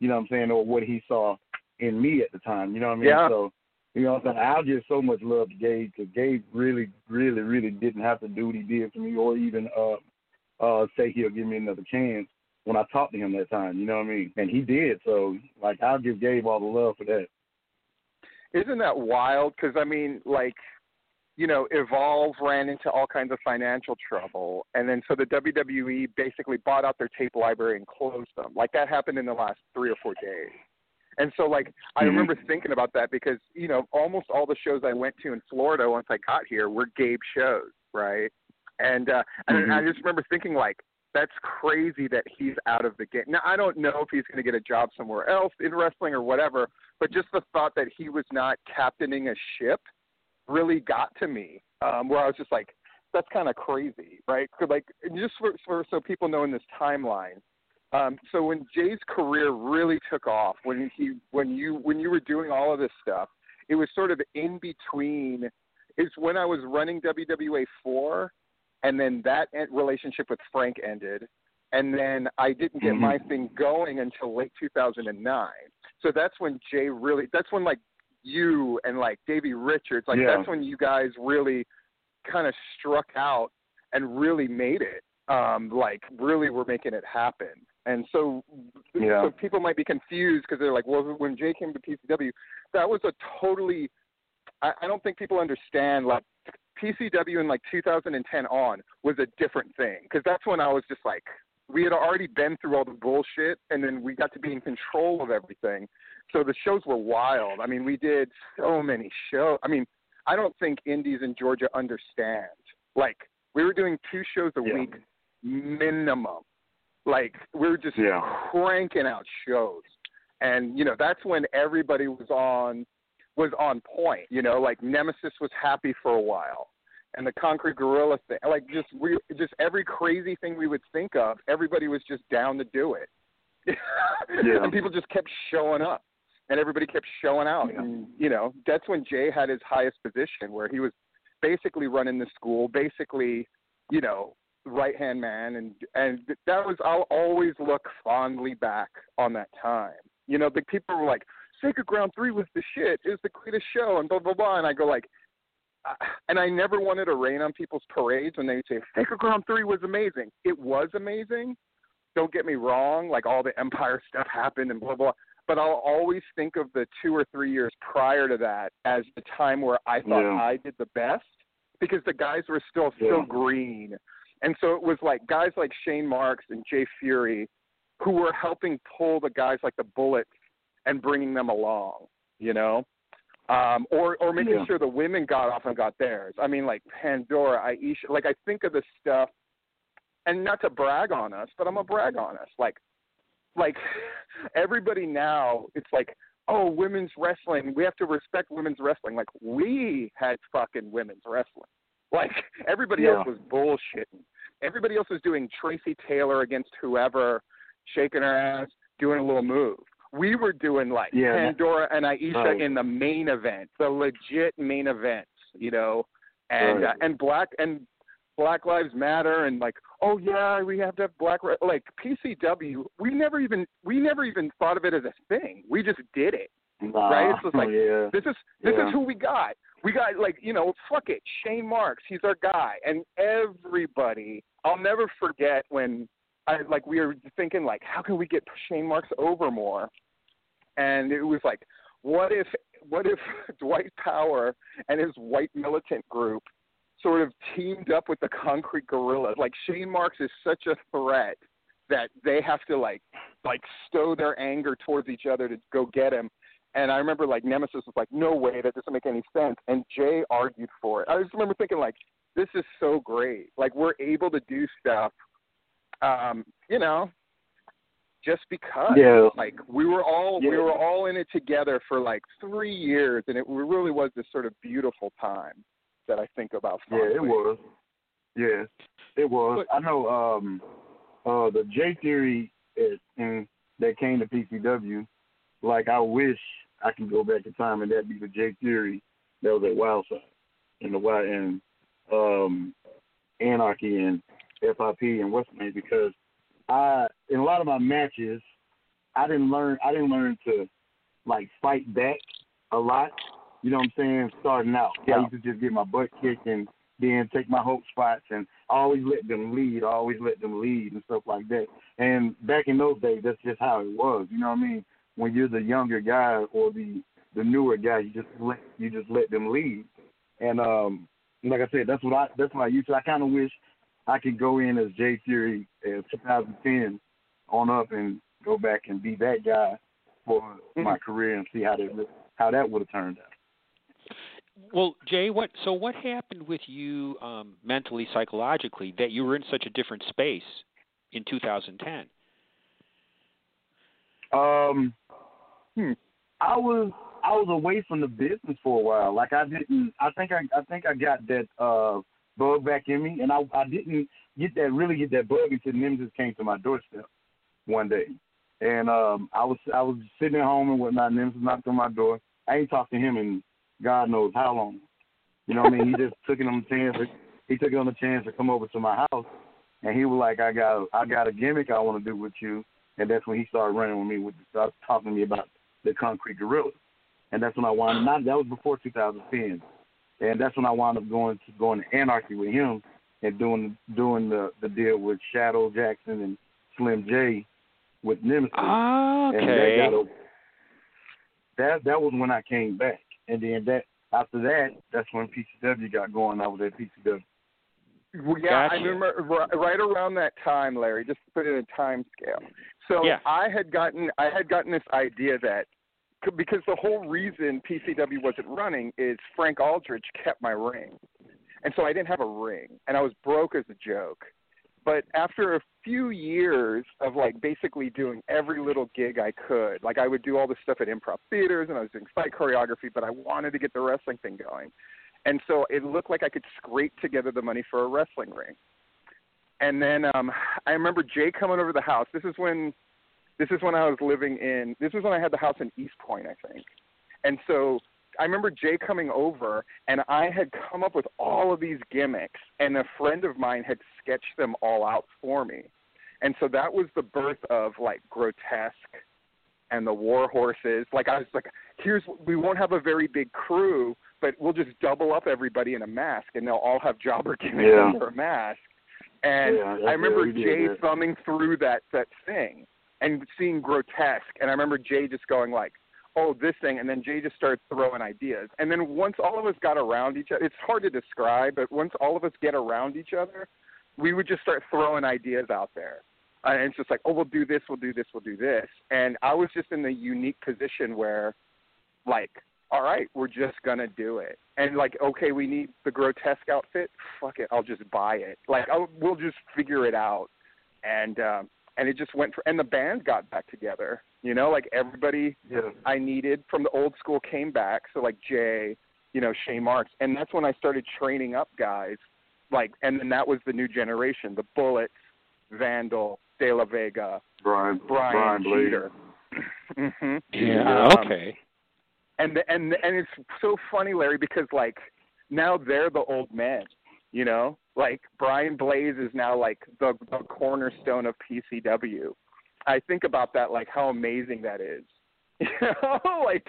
You know what I'm saying, or what he saw in me at the time. You know what I mean? Yeah. So you know what I'm saying? I'll give so much love to Gabe because Gabe really, really, really didn't have to do what he did for me or even uh uh say he'll give me another chance when I talked to him that time, you know what I mean? And he did, so like I'll give Gabe all the love for that. Isn't that wild? Because I mean, like, you know, Evolve ran into all kinds of financial trouble, and then so the WWE basically bought out their tape library and closed them. Like that happened in the last three or four days. And so, like, I Mhm. remember thinking about that because you know, almost all the shows I went to in Florida once I got here were Gabe shows, right? And uh, and Mhm. I just remember thinking like, that's crazy that he's out of the game. Now I don't know if he's going to get a job somewhere else in wrestling or whatever, but just the thought that he was not captaining a ship really got to me. Um, where I was just like, that's kind of crazy, right? 'Cause, like just for, for so people know in this timeline. Um, so when Jay's career really took off, when he when you when you were doing all of this stuff, it was sort of in between. It's when I was running WWA four, and then that relationship with Frank ended, and then I didn't get Mhm. my thing going until late 2009. So that's when Jay really. That's when like you and like Davey Richards, like Yeah. that's when you guys really kind of struck out and really made it. Um, like really were making it happen. And so, Yeah. so people might be confused because they're like, well, when Jay came to PCW, that was a totally. I, I don't think people understand like PCW in like 2010 on was a different thing because that's when I was just like we had already been through all the bullshit and then we got to be in control of everything. So the shows were wild. I mean, we did so many shows. I mean, I don't think indies in Georgia understand. Like we were doing two shows a Yeah. week minimum. Like we were just Yeah. cranking out shows. And you know, that's when everybody was on was on point. You know, like Nemesis was happy for a while, and the Concrete Gorilla thing, like just we just every crazy thing we would think of, everybody was just down to do it. Yeah. and people just kept showing up, and everybody kept showing out. Yeah. And you know, that's when Jay had his highest position, where he was basically running the school, basically, you know, right hand man, and and that was I'll always look fondly back on that time. You know, the people were like, Sacred Ground Three was the shit, it was the greatest show, and blah blah blah, and I go like. uh, And I never wanted to rain on people's parades when they say Sacred Ground Three was amazing. It was amazing. Don't get me wrong, like all the Empire stuff happened and blah blah. But I'll always think of the two or three years prior to that as the time where I thought Yeah. I did the best because the guys were still Yeah. so green. And so it was like guys like Shane Marks and Jay Fury who were helping pull the guys like the Bullets and bringing them along, you know? Um, or or making Yeah. sure the women got off and got theirs. I mean, like Pandora, Aisha. Like I think of the stuff, and not to brag on us, but I'm gonna brag on us. Like, like everybody now, it's like, oh, women's wrestling. We have to respect women's wrestling. Like we had fucking women's wrestling. Like everybody Yeah. else was bullshitting. Everybody else was doing Tracy Taylor against whoever, shaking her ass, doing a little move. We were doing like Yeah. Pandora and Aisha Right. in the main event, the legit main event, you know, and Right. uh, and black and Black Lives Matter and like, oh yeah, we have to have black like PCW. We never even we never even thought of it as a thing. We just did it. Nah, Right? It's just like, yeah. This is this Yeah. is who we got. We got like you know, fuck it, Shane Marks. He's our guy, and everybody. I'll never forget when I like we were thinking like, how can we get Shane Marks over more? And it was like, what if what if Dwight Power and his white militant group sort of teamed up with the Concrete Gorillas? Like Shane Marks is such a threat that they have to like like stow their anger towards each other to go get him. And I remember like Nemesis was like, no way, that doesn't make any sense. And Jay argued for it. I just remember thinking like, this is so great. Like we're able to do stuff, um, you know, just because. Yeah. Like we were all we were all in it together for like three years, and it really was this sort of beautiful time that I think about. Yeah, it was. Yeah, it was. I know um uh the Jay Fury is, and that came to PCW. Like I wish I could go back in time and that be the Jay Fury that was at Wildside and the Wild and um Anarchy and FIP and name because I in a lot of my matches I didn't learn I didn't learn to like fight back a lot. You know what I'm saying? Starting out. Yeah. I used to just get my butt kicked and then take my hope spots and always let them lead, always let them lead and stuff like that. And back in those days, that's just how it was. You know what I mean? When you're the younger guy or the the newer guy, you just let you just let them lead. And um, like I said, that's what I that's used to. I kind of wish I could go in as Jay Fury in 2010 on up and go back and be that guy for my career and see how that how that would have turned out. Well, Jay, what so what happened with you um, mentally, psychologically, that you were in such a different space in 2010? Um, Hmm. I was I was away from the business for a while. Like I didn't. I think I I think I got that uh bug back in me, and I I didn't get that really get that bug until Nemesis came to my doorstep one day, and um I was I was sitting at home and whatnot. Nemesis knocked on my door. I ain't talked to him in God knows how long. You know what I mean? He just took it on the chance. He took it on the chance to come over to my house, and he was like, "I got I got a gimmick I want to do with you." And that's when he started running with me with started talking to me about the concrete gorilla. And that's when I wound up not that was before 2010. And that's when I wound up going to going to Anarchy with him and doing doing the the deal with Shadow Jackson and Slim J with Nemesis. And that Okay. got over. That that was when I came back. And then that after that, that's when PCW got going. I was at PCW. Well, yeah, I remember right around that time, Larry. Just to put it in a time scale. So Yeah. I had gotten I had gotten this idea that c- because the whole reason PCW wasn't running is Frank Aldrich kept my ring, and so I didn't have a ring, and I was broke as a joke. But after a few years of like basically doing every little gig I could, like I would do all this stuff at improv theaters and I was doing fight choreography, but I wanted to get the wrestling thing going. And so it looked like I could scrape together the money for a wrestling ring. And then um I remember Jay coming over to the house. This is when this is when I was living in this was when I had the house in East Point, I think. And so I remember Jay coming over and I had come up with all of these gimmicks and a friend of mine had sketched them all out for me. And so that was the birth of like grotesque and the war horses. Like I was like, here's we won't have a very big crew, but we'll just double up everybody in a mask and they'll all have jobber gimmicks Yeah. under a mask. And Yeah, I remember Jay thumbing through that that thing and seeing grotesque and I remember Jay just going like, Oh, this thing and then Jay just started throwing ideas. And then once all of us got around each other it's hard to describe, but once all of us get around each other, we would just start throwing ideas out there. Uh, and it's just like, oh, we'll do this, we'll do this, we'll do this. And I was just in the unique position where, like, all right, we're just gonna do it. And like, okay, we need the grotesque outfit. Fuck it, I'll just buy it. Like, I'll, we'll just figure it out. And um, and it just went. For, and the band got back together. You know, like everybody Yeah. I needed from the old school came back. So like Jay, you know, Shane Marks, and that's when I started training up guys. Like, and then that was the new generation: the Bullets, Vandal, De La Vega, Brian Brian, Brian Blade. Cheater. hmm Yeah. Um, Okay. and the, and and it's so funny, Larry, because like now they're the old men, you know. Like Brian Blaze is now like the, the cornerstone of PCW. I think about that, like how amazing that is. You know, like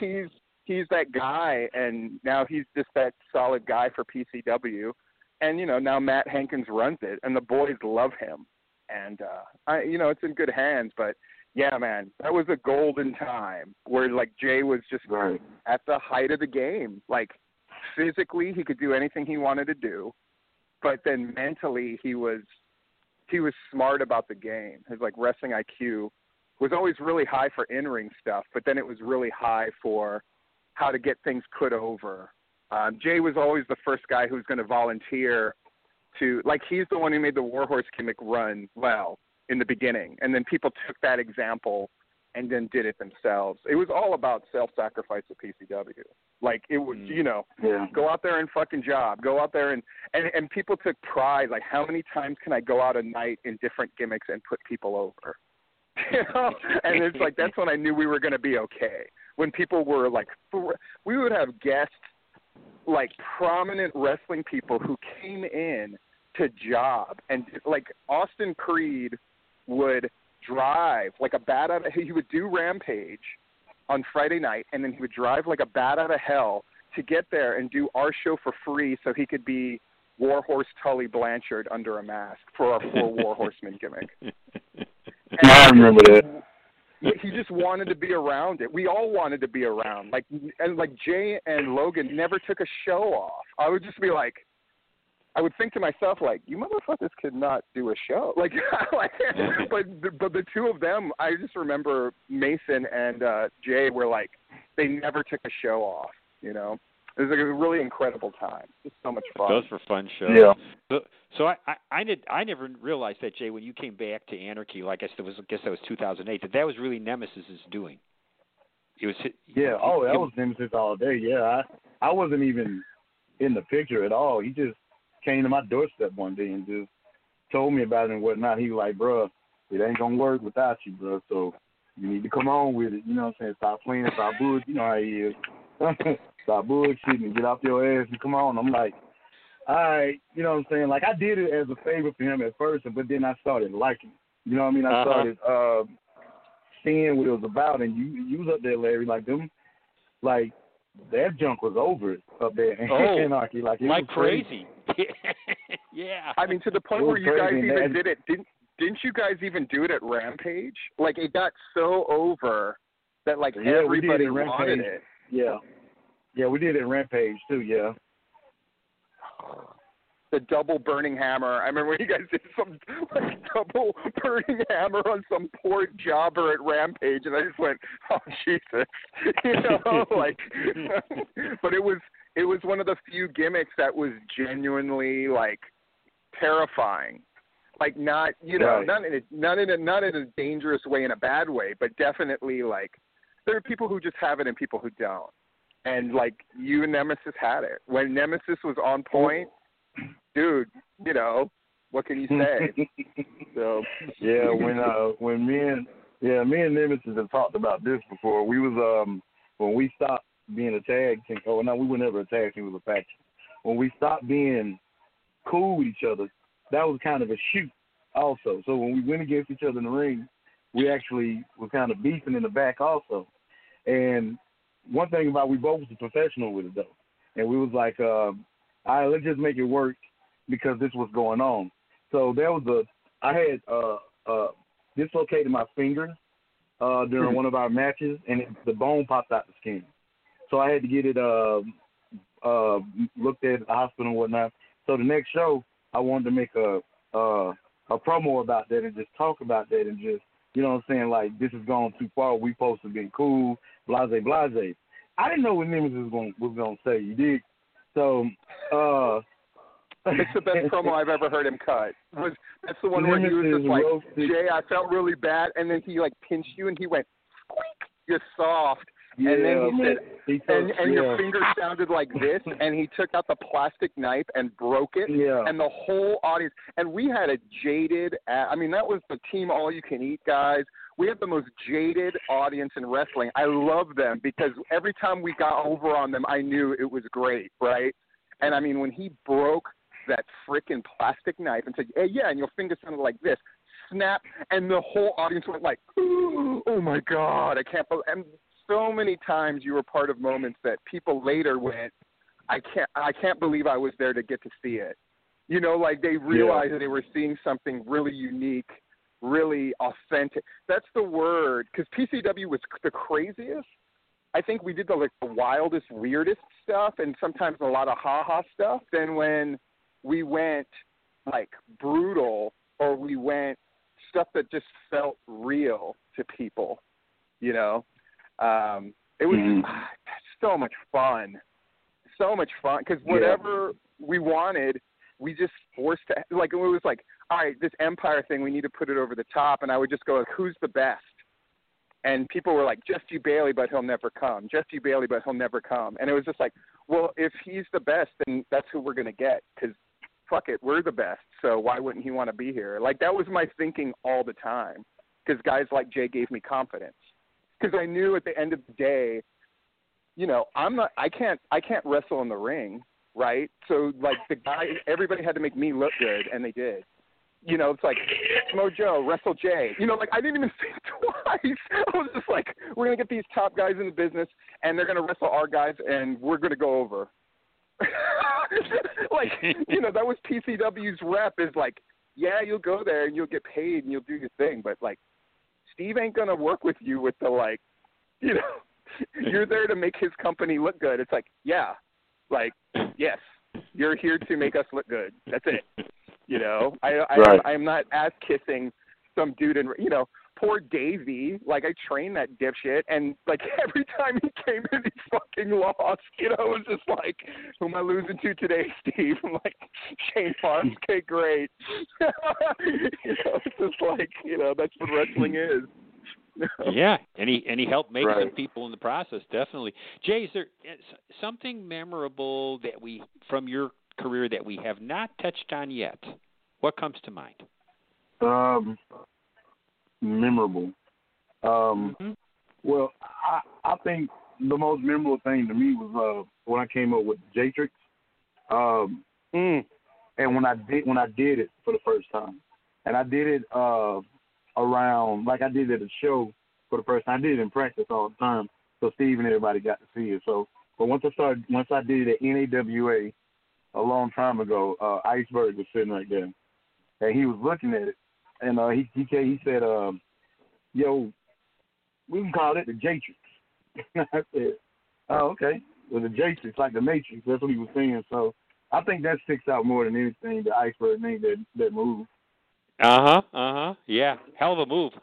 he's he's that guy, and now he's just that solid guy for PCW. And you know now Matt Hankins runs it, and the boys love him. And uh, I, you know, it's in good hands. But yeah, man, that was a golden time where like Jay was just Right. at the height of the game. Like physically, he could do anything he wanted to do, but then mentally, he was he was smart about the game. His like wrestling IQ was always really high for in ring stuff, but then it was really high for how to get things put over. Um, Jay was always the first guy who was going to volunteer to like he's the one who made the Warhorse gimmick run well in the beginning, and then people took that example and then did it themselves. It was all about self-sacrifice at PCW. Like it was, mm. you know, Yeah. go out there and fucking job. Go out there and and and people took pride. Like how many times can I go out a night in different gimmicks and put people over? You know, and it's like that's when I knew we were going to be okay. When people were like, we would have guests like prominent wrestling people who came in to job and like Austin Creed would drive like a bat out of he would do Rampage on Friday night and then he would drive like a bat out of hell to get there and do our show for free so he could be Warhorse Tully Blanchard under a mask for our four War Horsemen gimmick. And I remember that. he he just wanted to be around it. We all wanted to be around. Like and like Jay and Logan never took a show off. I would just be like I would think to myself like, you motherfuckers could not do a show. Like like but the, but the two of them, I just remember Mason and uh Jay were like they never took a show off, you know. It was like a really incredible time. Just so much fun. Those were fun shows. Yeah. So, so I, I, I did. I never realized that Jay, when you came back to Anarchy, like I guess it was, I guess that was 2008. That that was really Nemesis's doing. It was. Yeah. Oh, that it- was Nemesis all day. Yeah. I I wasn't even in the picture at all. He just came to my doorstep one day and just told me about it and whatnot. He was like, "Bruh, it ain't gonna work without you, bro. So you need to come on with it. You know what I'm saying? Stop playing, stop bullshit. You know how he is. stop bullshitting and get off your ass and come on." I'm like, "All right." You know what I'm saying? Like I did it as a favor for him at first, but then I started liking. it. You know what I mean? I Uh-huh. started uh, seeing what it was about, and you you was up there, Larry. Like them, like that junk was over up there in Oh, Anarchy. Like it like was crazy. crazy. yeah. I mean, to the point where you guys crazy, even man. did it. Didn't didn't you guys even do it at Rampage? Like it got so over that like Yeah, we did everybody it at wanted Rampage. it. Yeah, yeah, we did it at Rampage too. Yeah. The double burning hammer. I remember when you guys did some like double burning hammer on some poor jobber at Rampage, and I just went, "Oh Jesus," you know, like. but it was it was one of the few gimmicks that was genuinely like terrifying. Like not you know Right. not in a not in a not in a dangerous way in a bad way, but definitely like there are people who just have it and people who don't. And like you and Nemesis had it. When Nemesis was on point, dude, you know, what can you say? so yeah, when uh when me and yeah, me and Nemesis have talked about this before. We was um when we stopped being a tag team oh no, we were never a tag team, we was a faction. When we stopped being cool with each other, that was kind of a shoot also. So when we went against each other in the ring, we actually were kind of beefing in the back also. And one thing about we both was professional with it though. And we was like, uh, all right, let's just make it work because this was going on. So there was a I had uh uh dislocated my finger uh during one of our matches and it, the bone popped out the skin. So I had to get it uh uh looked at at the hospital and whatnot. So the next show I wanted to make a uh a promo about that and just talk about that and just you know what I'm saying, like this is going too far, we supposed to be cool, blase blase. I didn't know what Nemesis was going was gonna say, you did. So uh it's the best promo I've ever heard him cut. Was that's the one where he was just like, roasted- Jay, I felt really bad, and then he like pinched you, and he went, squeak, you're soft, yeah, and then he said, he and and your finger sounded like this, and he took out the plastic knife and broke it, Yeah. and the whole audience, and we had a jaded, I mean, that was the team all you can eat guys. We had the most jaded audience in wrestling. I love them because every time we got over on them, I knew it was great, right? And I mean, when he broke that frickin' plastic knife and said, "Hey, yeah," and your finger sounded like this, snap, and the whole audience went like, "Oh my god, I can't!" believe And so many times you were part of moments that people later went, "I can't, I can't believe I was there to get to see it." You know, like they realized that they were seeing something really unique, really authentic. That's the word, because PCW was the craziest. I think we did the like the wildest, weirdest stuff, and sometimes a lot of ha ha stuff. Then when we went like brutal, or we went stuff that just felt real to people, you know, um, it was Mhm. so much fun, so much fun because Yeah. whatever we wanted, we just forced to like it was like, all right, this Empire thing, we need to put it over the top, and I would just go like, who's the best? and people were like, Jesse Bailey, but he'll never come. Jesse Bailey, but he'll never come. And it was just like, well, if he's the best, then that's who we're going to get because fuck it, we're the best. So why wouldn't he want to be here? Like that was my thinking all the time because guys like Jay gave me confidence because I knew at the end of the day, you know, I'm not, I can't, I can't wrestle in the ring, right? So like the guy, everybody had to make me look good, and they did. you know, it's like Smo Joe, Wrestle Jay. You know, like I didn't even think twice. I was just like, we're gonna get these top guys in the business, and they're gonna wrestle our guys, and we're gonna go over. like, you know, that was PCW's rep is like, yeah, you'll go there and you'll get paid and you'll do your thing, but like, Steve ain't gonna work with you with the like, you know, you're there to make his company look good. It's like, yeah, like, yes, you're here to make us look good. That's it. You know, I I Right. I'm not ass kissing some dude in you know poor Davey. Like I trained that dipshit, and like every time he came in, he fucking lost. You know, it was just like, who am I losing to today, Steve? I'm like, Shane Farms. Okay, great. you know, it's just like you know that's what wrestling is. yeah, and he and he helped make some people in the process. Definitely, Jay. Is there uh, something memorable that we from your career that we have not touched on yet? What comes to mind? Um, memorable. Um, Mhm. well, I I think the most memorable thing to me was uh when I came up with Jatrix. Um, Mm. and when I did when I did it for the first time, and I did it uh around like I did it at a show for the first time. I did it in practice all the time, so Steve and everybody got to see it. So, but once I started, once I did it at NAWA a long time ago, uh Iceberg was sitting right there, and he was looking at it, and uh he he he said, um, "Yo, we can call it the Jatrix." I said, "Oh, okay." Well, the Jatrix, like the Matrix. That's what he was saying. So I think that sticks out more than anything. The iceberg name that that move. Uh huh. Uh huh. Yeah. Hell of a move.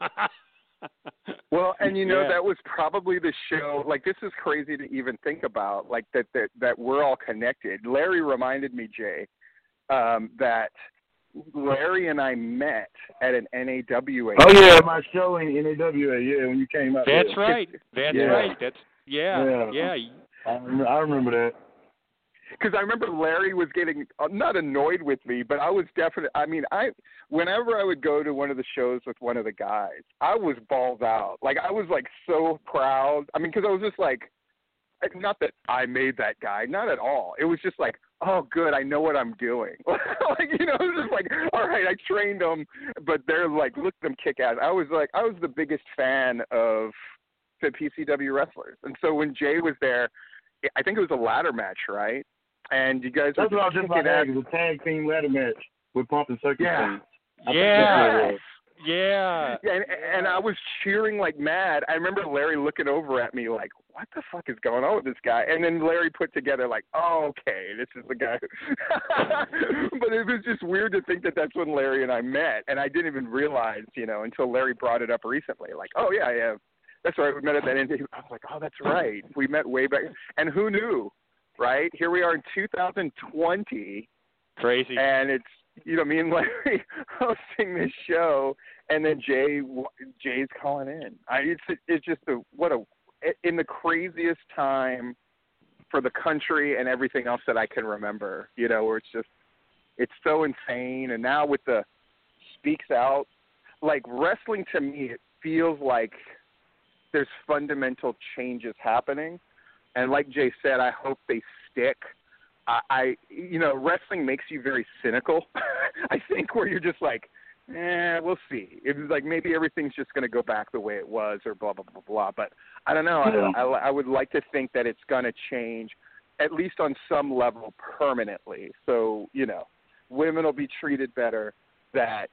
Well, and you know Yeah. that was probably the show. Like this is crazy to even think about. Like that that that we're all connected. Larry reminded me, Jay, um, that Larry and I met at an NAWA. Oh yeah, my show in NAWA. Yeah, when you came out. That's there. right. That's Yeah. right. That's yeah. Yeah. Yeah. I remember, I remember that. because I remember Larry was getting uh, not annoyed with me, but I was definitely. I mean, I whenever I would go to one of the shows with one of the guys, I was balls out. Like I was like so proud. I mean, because I was just like, not that I made that guy, not at all. It was just like, oh, good, I know what I'm doing. like you know, it was just like, all right, I trained them, but they're like, look at them kick ass. I was like, I was the biggest fan of the PCW wrestlers, and so when Jay was there. I think it was a ladder match, right? And you guys That's were what I was just about to ask. It was a tag team ladder match with Pump and Circus. Yeah. King. I think Yeah. that's what it was. Yeah. Yeah, and, and I was cheering like mad. I remember Larry looking over at me like, "What the fuck is going on with this guy?" And then Larry put together like, "Oh, okay, this is the guy." but it was just weird to think that that's when Larry and I met, and I didn't even realize, you know, until Larry brought it up recently. Like, "Oh yeah, yeah, that's right, we met at that." end. I was like, "Oh, that's right, we met way back." And who knew, right? Here we are in 2020 Crazy. and it's you know me and Larry hosting this show, and then Jay Jay's calling in. I it's it's just a what a in the craziest time for the country and everything else that I can remember. You know, where it's just it's so insane, and now with the speaks out, like wrestling to me, it feels like there's fundamental changes happening, and like Jay said, I hope they stick. I, I you know, wrestling makes you very cynical. I think where you're just like, eh, we'll see. It was like maybe everything's just going to go back the way it was, or blah blah blah blah. But I don't know. Yeah. I, I, I would like to think that it's going to change, at least on some level, permanently. So you know, women will be treated better. That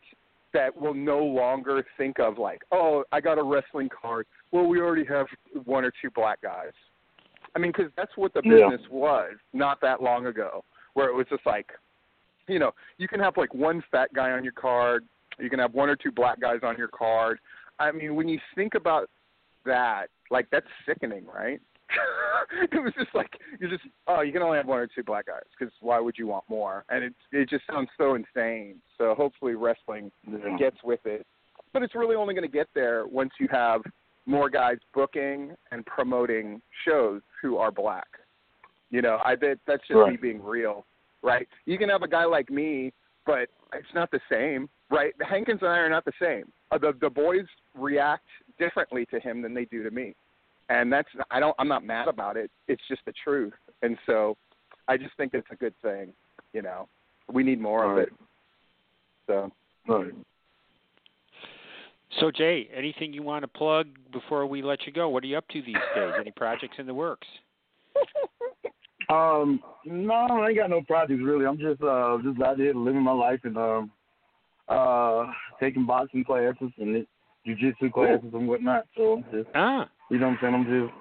that will no longer think of like, oh, I got a wrestling card. Well, we already have one or two black guys. I mean, because that's what the Yeah. business was not that long ago, where it was just like, you know, you can have like one fat guy on your card, you can have one or two black guys on your card. I mean, when you think about that, like that's sickening, right? it was just like you just oh you can only have one or two black guys because why would you want more? And it it just sounds so insane. So hopefully wrestling Yeah. gets with it, but it's really only going to get there once you have more guys booking and promoting shows who are black. You know, I bet that's just me being real, right? You can have a guy like me, but it's not the same, right? Hankins and I are not the same. Uh, the the boys react differently to him than they do to me, and that's I don't I'm not mad about it. It's just the truth, and so I just think it's a good thing. You know, we need more of Right. it. So Right. So Jay, anything you want to plug before we let you go? What are you up to these days? Any projects in the works? Um, no, I ain't got no projects really. I'm just uh just out there living my life and um uh taking boxing classes and jujitsu classes and whatnot. So I'm just Ah, you know what I'm saying? I'm just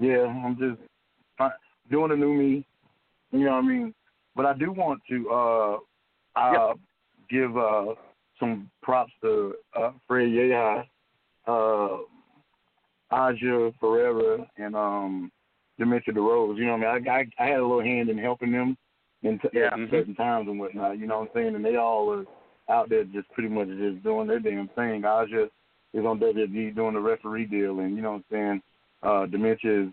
yeah, I'm just doing a new me. You know what I mean? But I do want to uh uh give uh some props to uh Fred Yehi, uh Aja Forever and um Dementia D'Rose. You know what I mean? I, I I had a little hand in helping them in t- Yeah. at certain times and whatnot. You know what I'm saying? And they all are out there just pretty much just doing their damn thing. Aja is on WWE doing the referee deal, and you know what I'm saying? Uh, Dementia is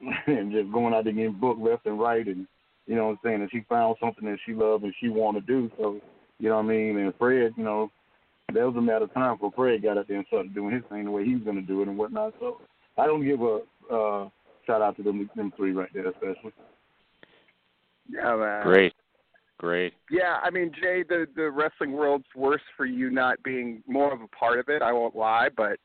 and just going out there getting booked left and right, and you know what I'm saying? And she found something that she loved and she wanted to do. So you know what I mean? And Fred, you know, that was a matter of time before Fred got out there and started doing his thing the way he was going to do it and whatnot. So I don't give a uh, shout out to them them three right there, especially. Yeah, man. great, great. Yeah, I mean, Jay, the the wrestling world's worse for you not being more of a part of it. I won't lie, but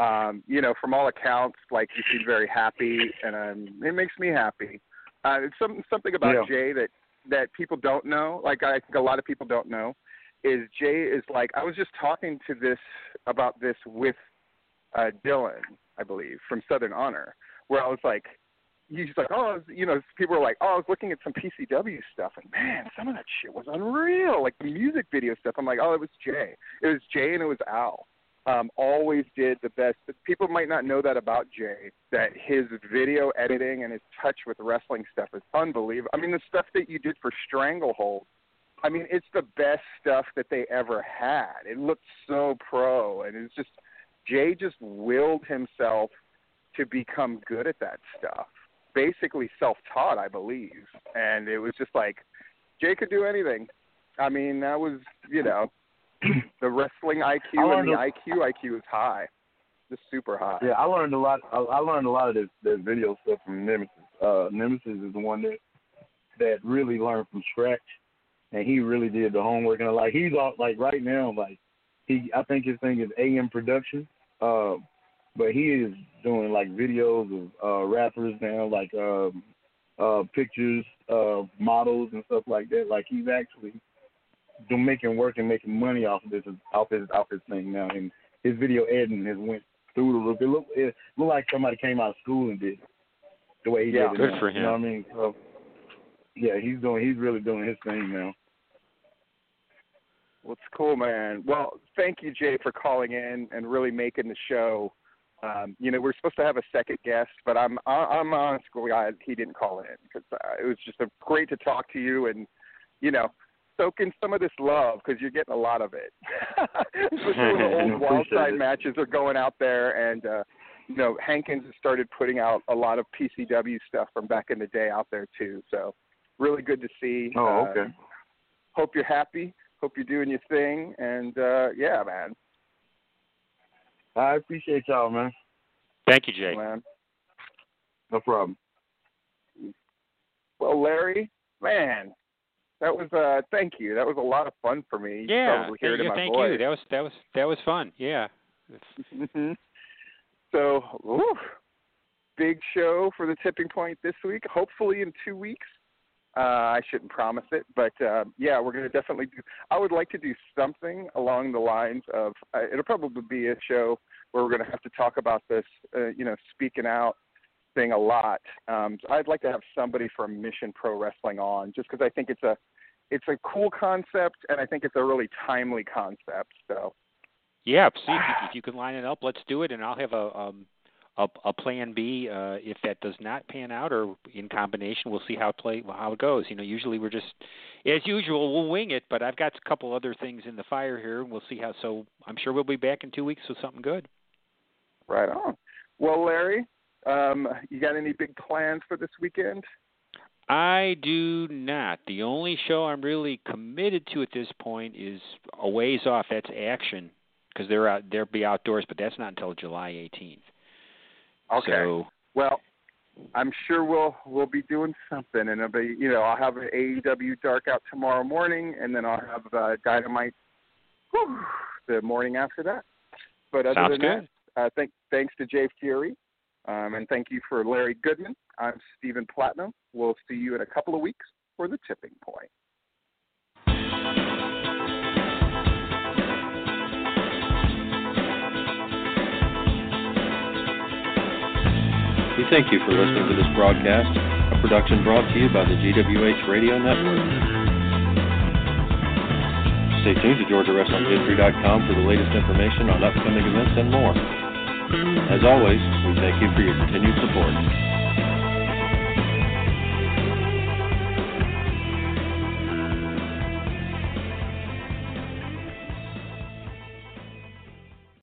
um, you know, from all accounts, like you seem very happy, and um, it makes me happy. Uh, it's some something about Yeah. Jay that that people don't know. Like I think a lot of people don't know is Jay is like I was just talking to this about this with uh, Dylan, I believe, from Southern Honor, where I was like, he's like, oh, you know, people were like, oh, I was looking at some PCW stuff, and man, some of that shit was unreal, like the music video stuff. I'm like, oh, it was Jay, it was Jay, and it was Al. Um, always did the best. People might not know that about Jay, that his video editing and his touch with wrestling stuff is unbelievable. I mean, the stuff that you did for Stranglehold, I mean, it's the best stuff that they ever had. It looked so pro, and it's just Jay just willed himself to become good at that stuff. Basically self-taught, I believe, and it was just like Jay could do anything. I mean, that was you know the wrestling IQ and the a- IQ IQ is high, just super high. Yeah, I learned a lot. I, I learned a lot of this, this video stuff from Nemesis. Uh, Nemesis is the one that that really learned from scratch, and he really did the homework. And like he's all like right now, like he, I think his thing is AM production. Uh, but he is doing like videos of uh rappers now, like um, uh pictures, of models and stuff like that. Like he's actually doing making work and making money off of this off his off his thing now. And his video editing has went through the roof. It looked it looked like somebody came out of school and did the way he Yeah. did it. Good now. for You know what I mean? So yeah, he's doing he's really doing his thing now. Well, it's cool, man. Well, thank you, Jay, for calling in and really making the show. Um, you know, we're supposed to have a second guest, but I'm I'm honestly glad he didn't call in because uh, it was just a, great to talk to you and you know soak in some of this love because you're getting a lot of it. Especially when the old Wildside it. matches are going out there, and uh, you know Hankins has started putting out a lot of PCW stuff from back in the day out there too. So really good to see. Oh, Uh, okay. hope you're happy. Hope you're doing your thing, and uh yeah, man, I appreciate y'all, man. Thank you, Jay. man. No problem. Well, Larry, man, that was uh thank you. That was a lot of fun for me. You Yeah, probably hear it yeah, in my thank you. That was that was that was fun. Yeah. Mhm. So, whew, big show for the tipping point this week. Hopefully in two weeks. Uh, I shouldn't promise it, but uh, yeah, we're going to definitely do. I would like to do something along the lines of. Uh, it'll probably be a show where we're going to have to talk about this, uh, you know, speaking out thing a lot. Um, so I'd like to have somebody from Mission Pro Wrestling on, just because I think it's a, it's a cool concept, and I think it's a really timely concept. So Yeah, see if you, if you can line it up, let's do it, and I'll have a um a, a plan B uh, if that does not pan out, or in combination, we'll see how it play how it goes. You know, usually we're just as usual we'll wing it, but I've got a couple other things in the fire here, and we'll see how. So I'm sure we'll be back in two weeks with something good. Right on. Well, Larry, um, you got any big plans for this weekend? I do not. The only show I'm really committed to at this point is a ways off. That's Action because they're out. They'll be outdoors, but that's not until July 18th. Okay. So Well, I'm sure we'll we'll be doing something, and it'll be you know I'll have an AEW Dark out tomorrow morning, and then I'll have uh, Dynamite whew, the morning after that. But other Sounds than good. that, uh, thank, thanks to Jay Fury, um, and thank you for Larry Goodman. I'm Stephen Platinum. We'll see you in a couple of weeks for the tipping point. We thank you for listening to this broadcast, a production brought to you by the GWH Radio Network. Stay tuned to GeorgiaWrestlingHistory.com for the latest information on upcoming events and more. As always, we thank you for your continued support.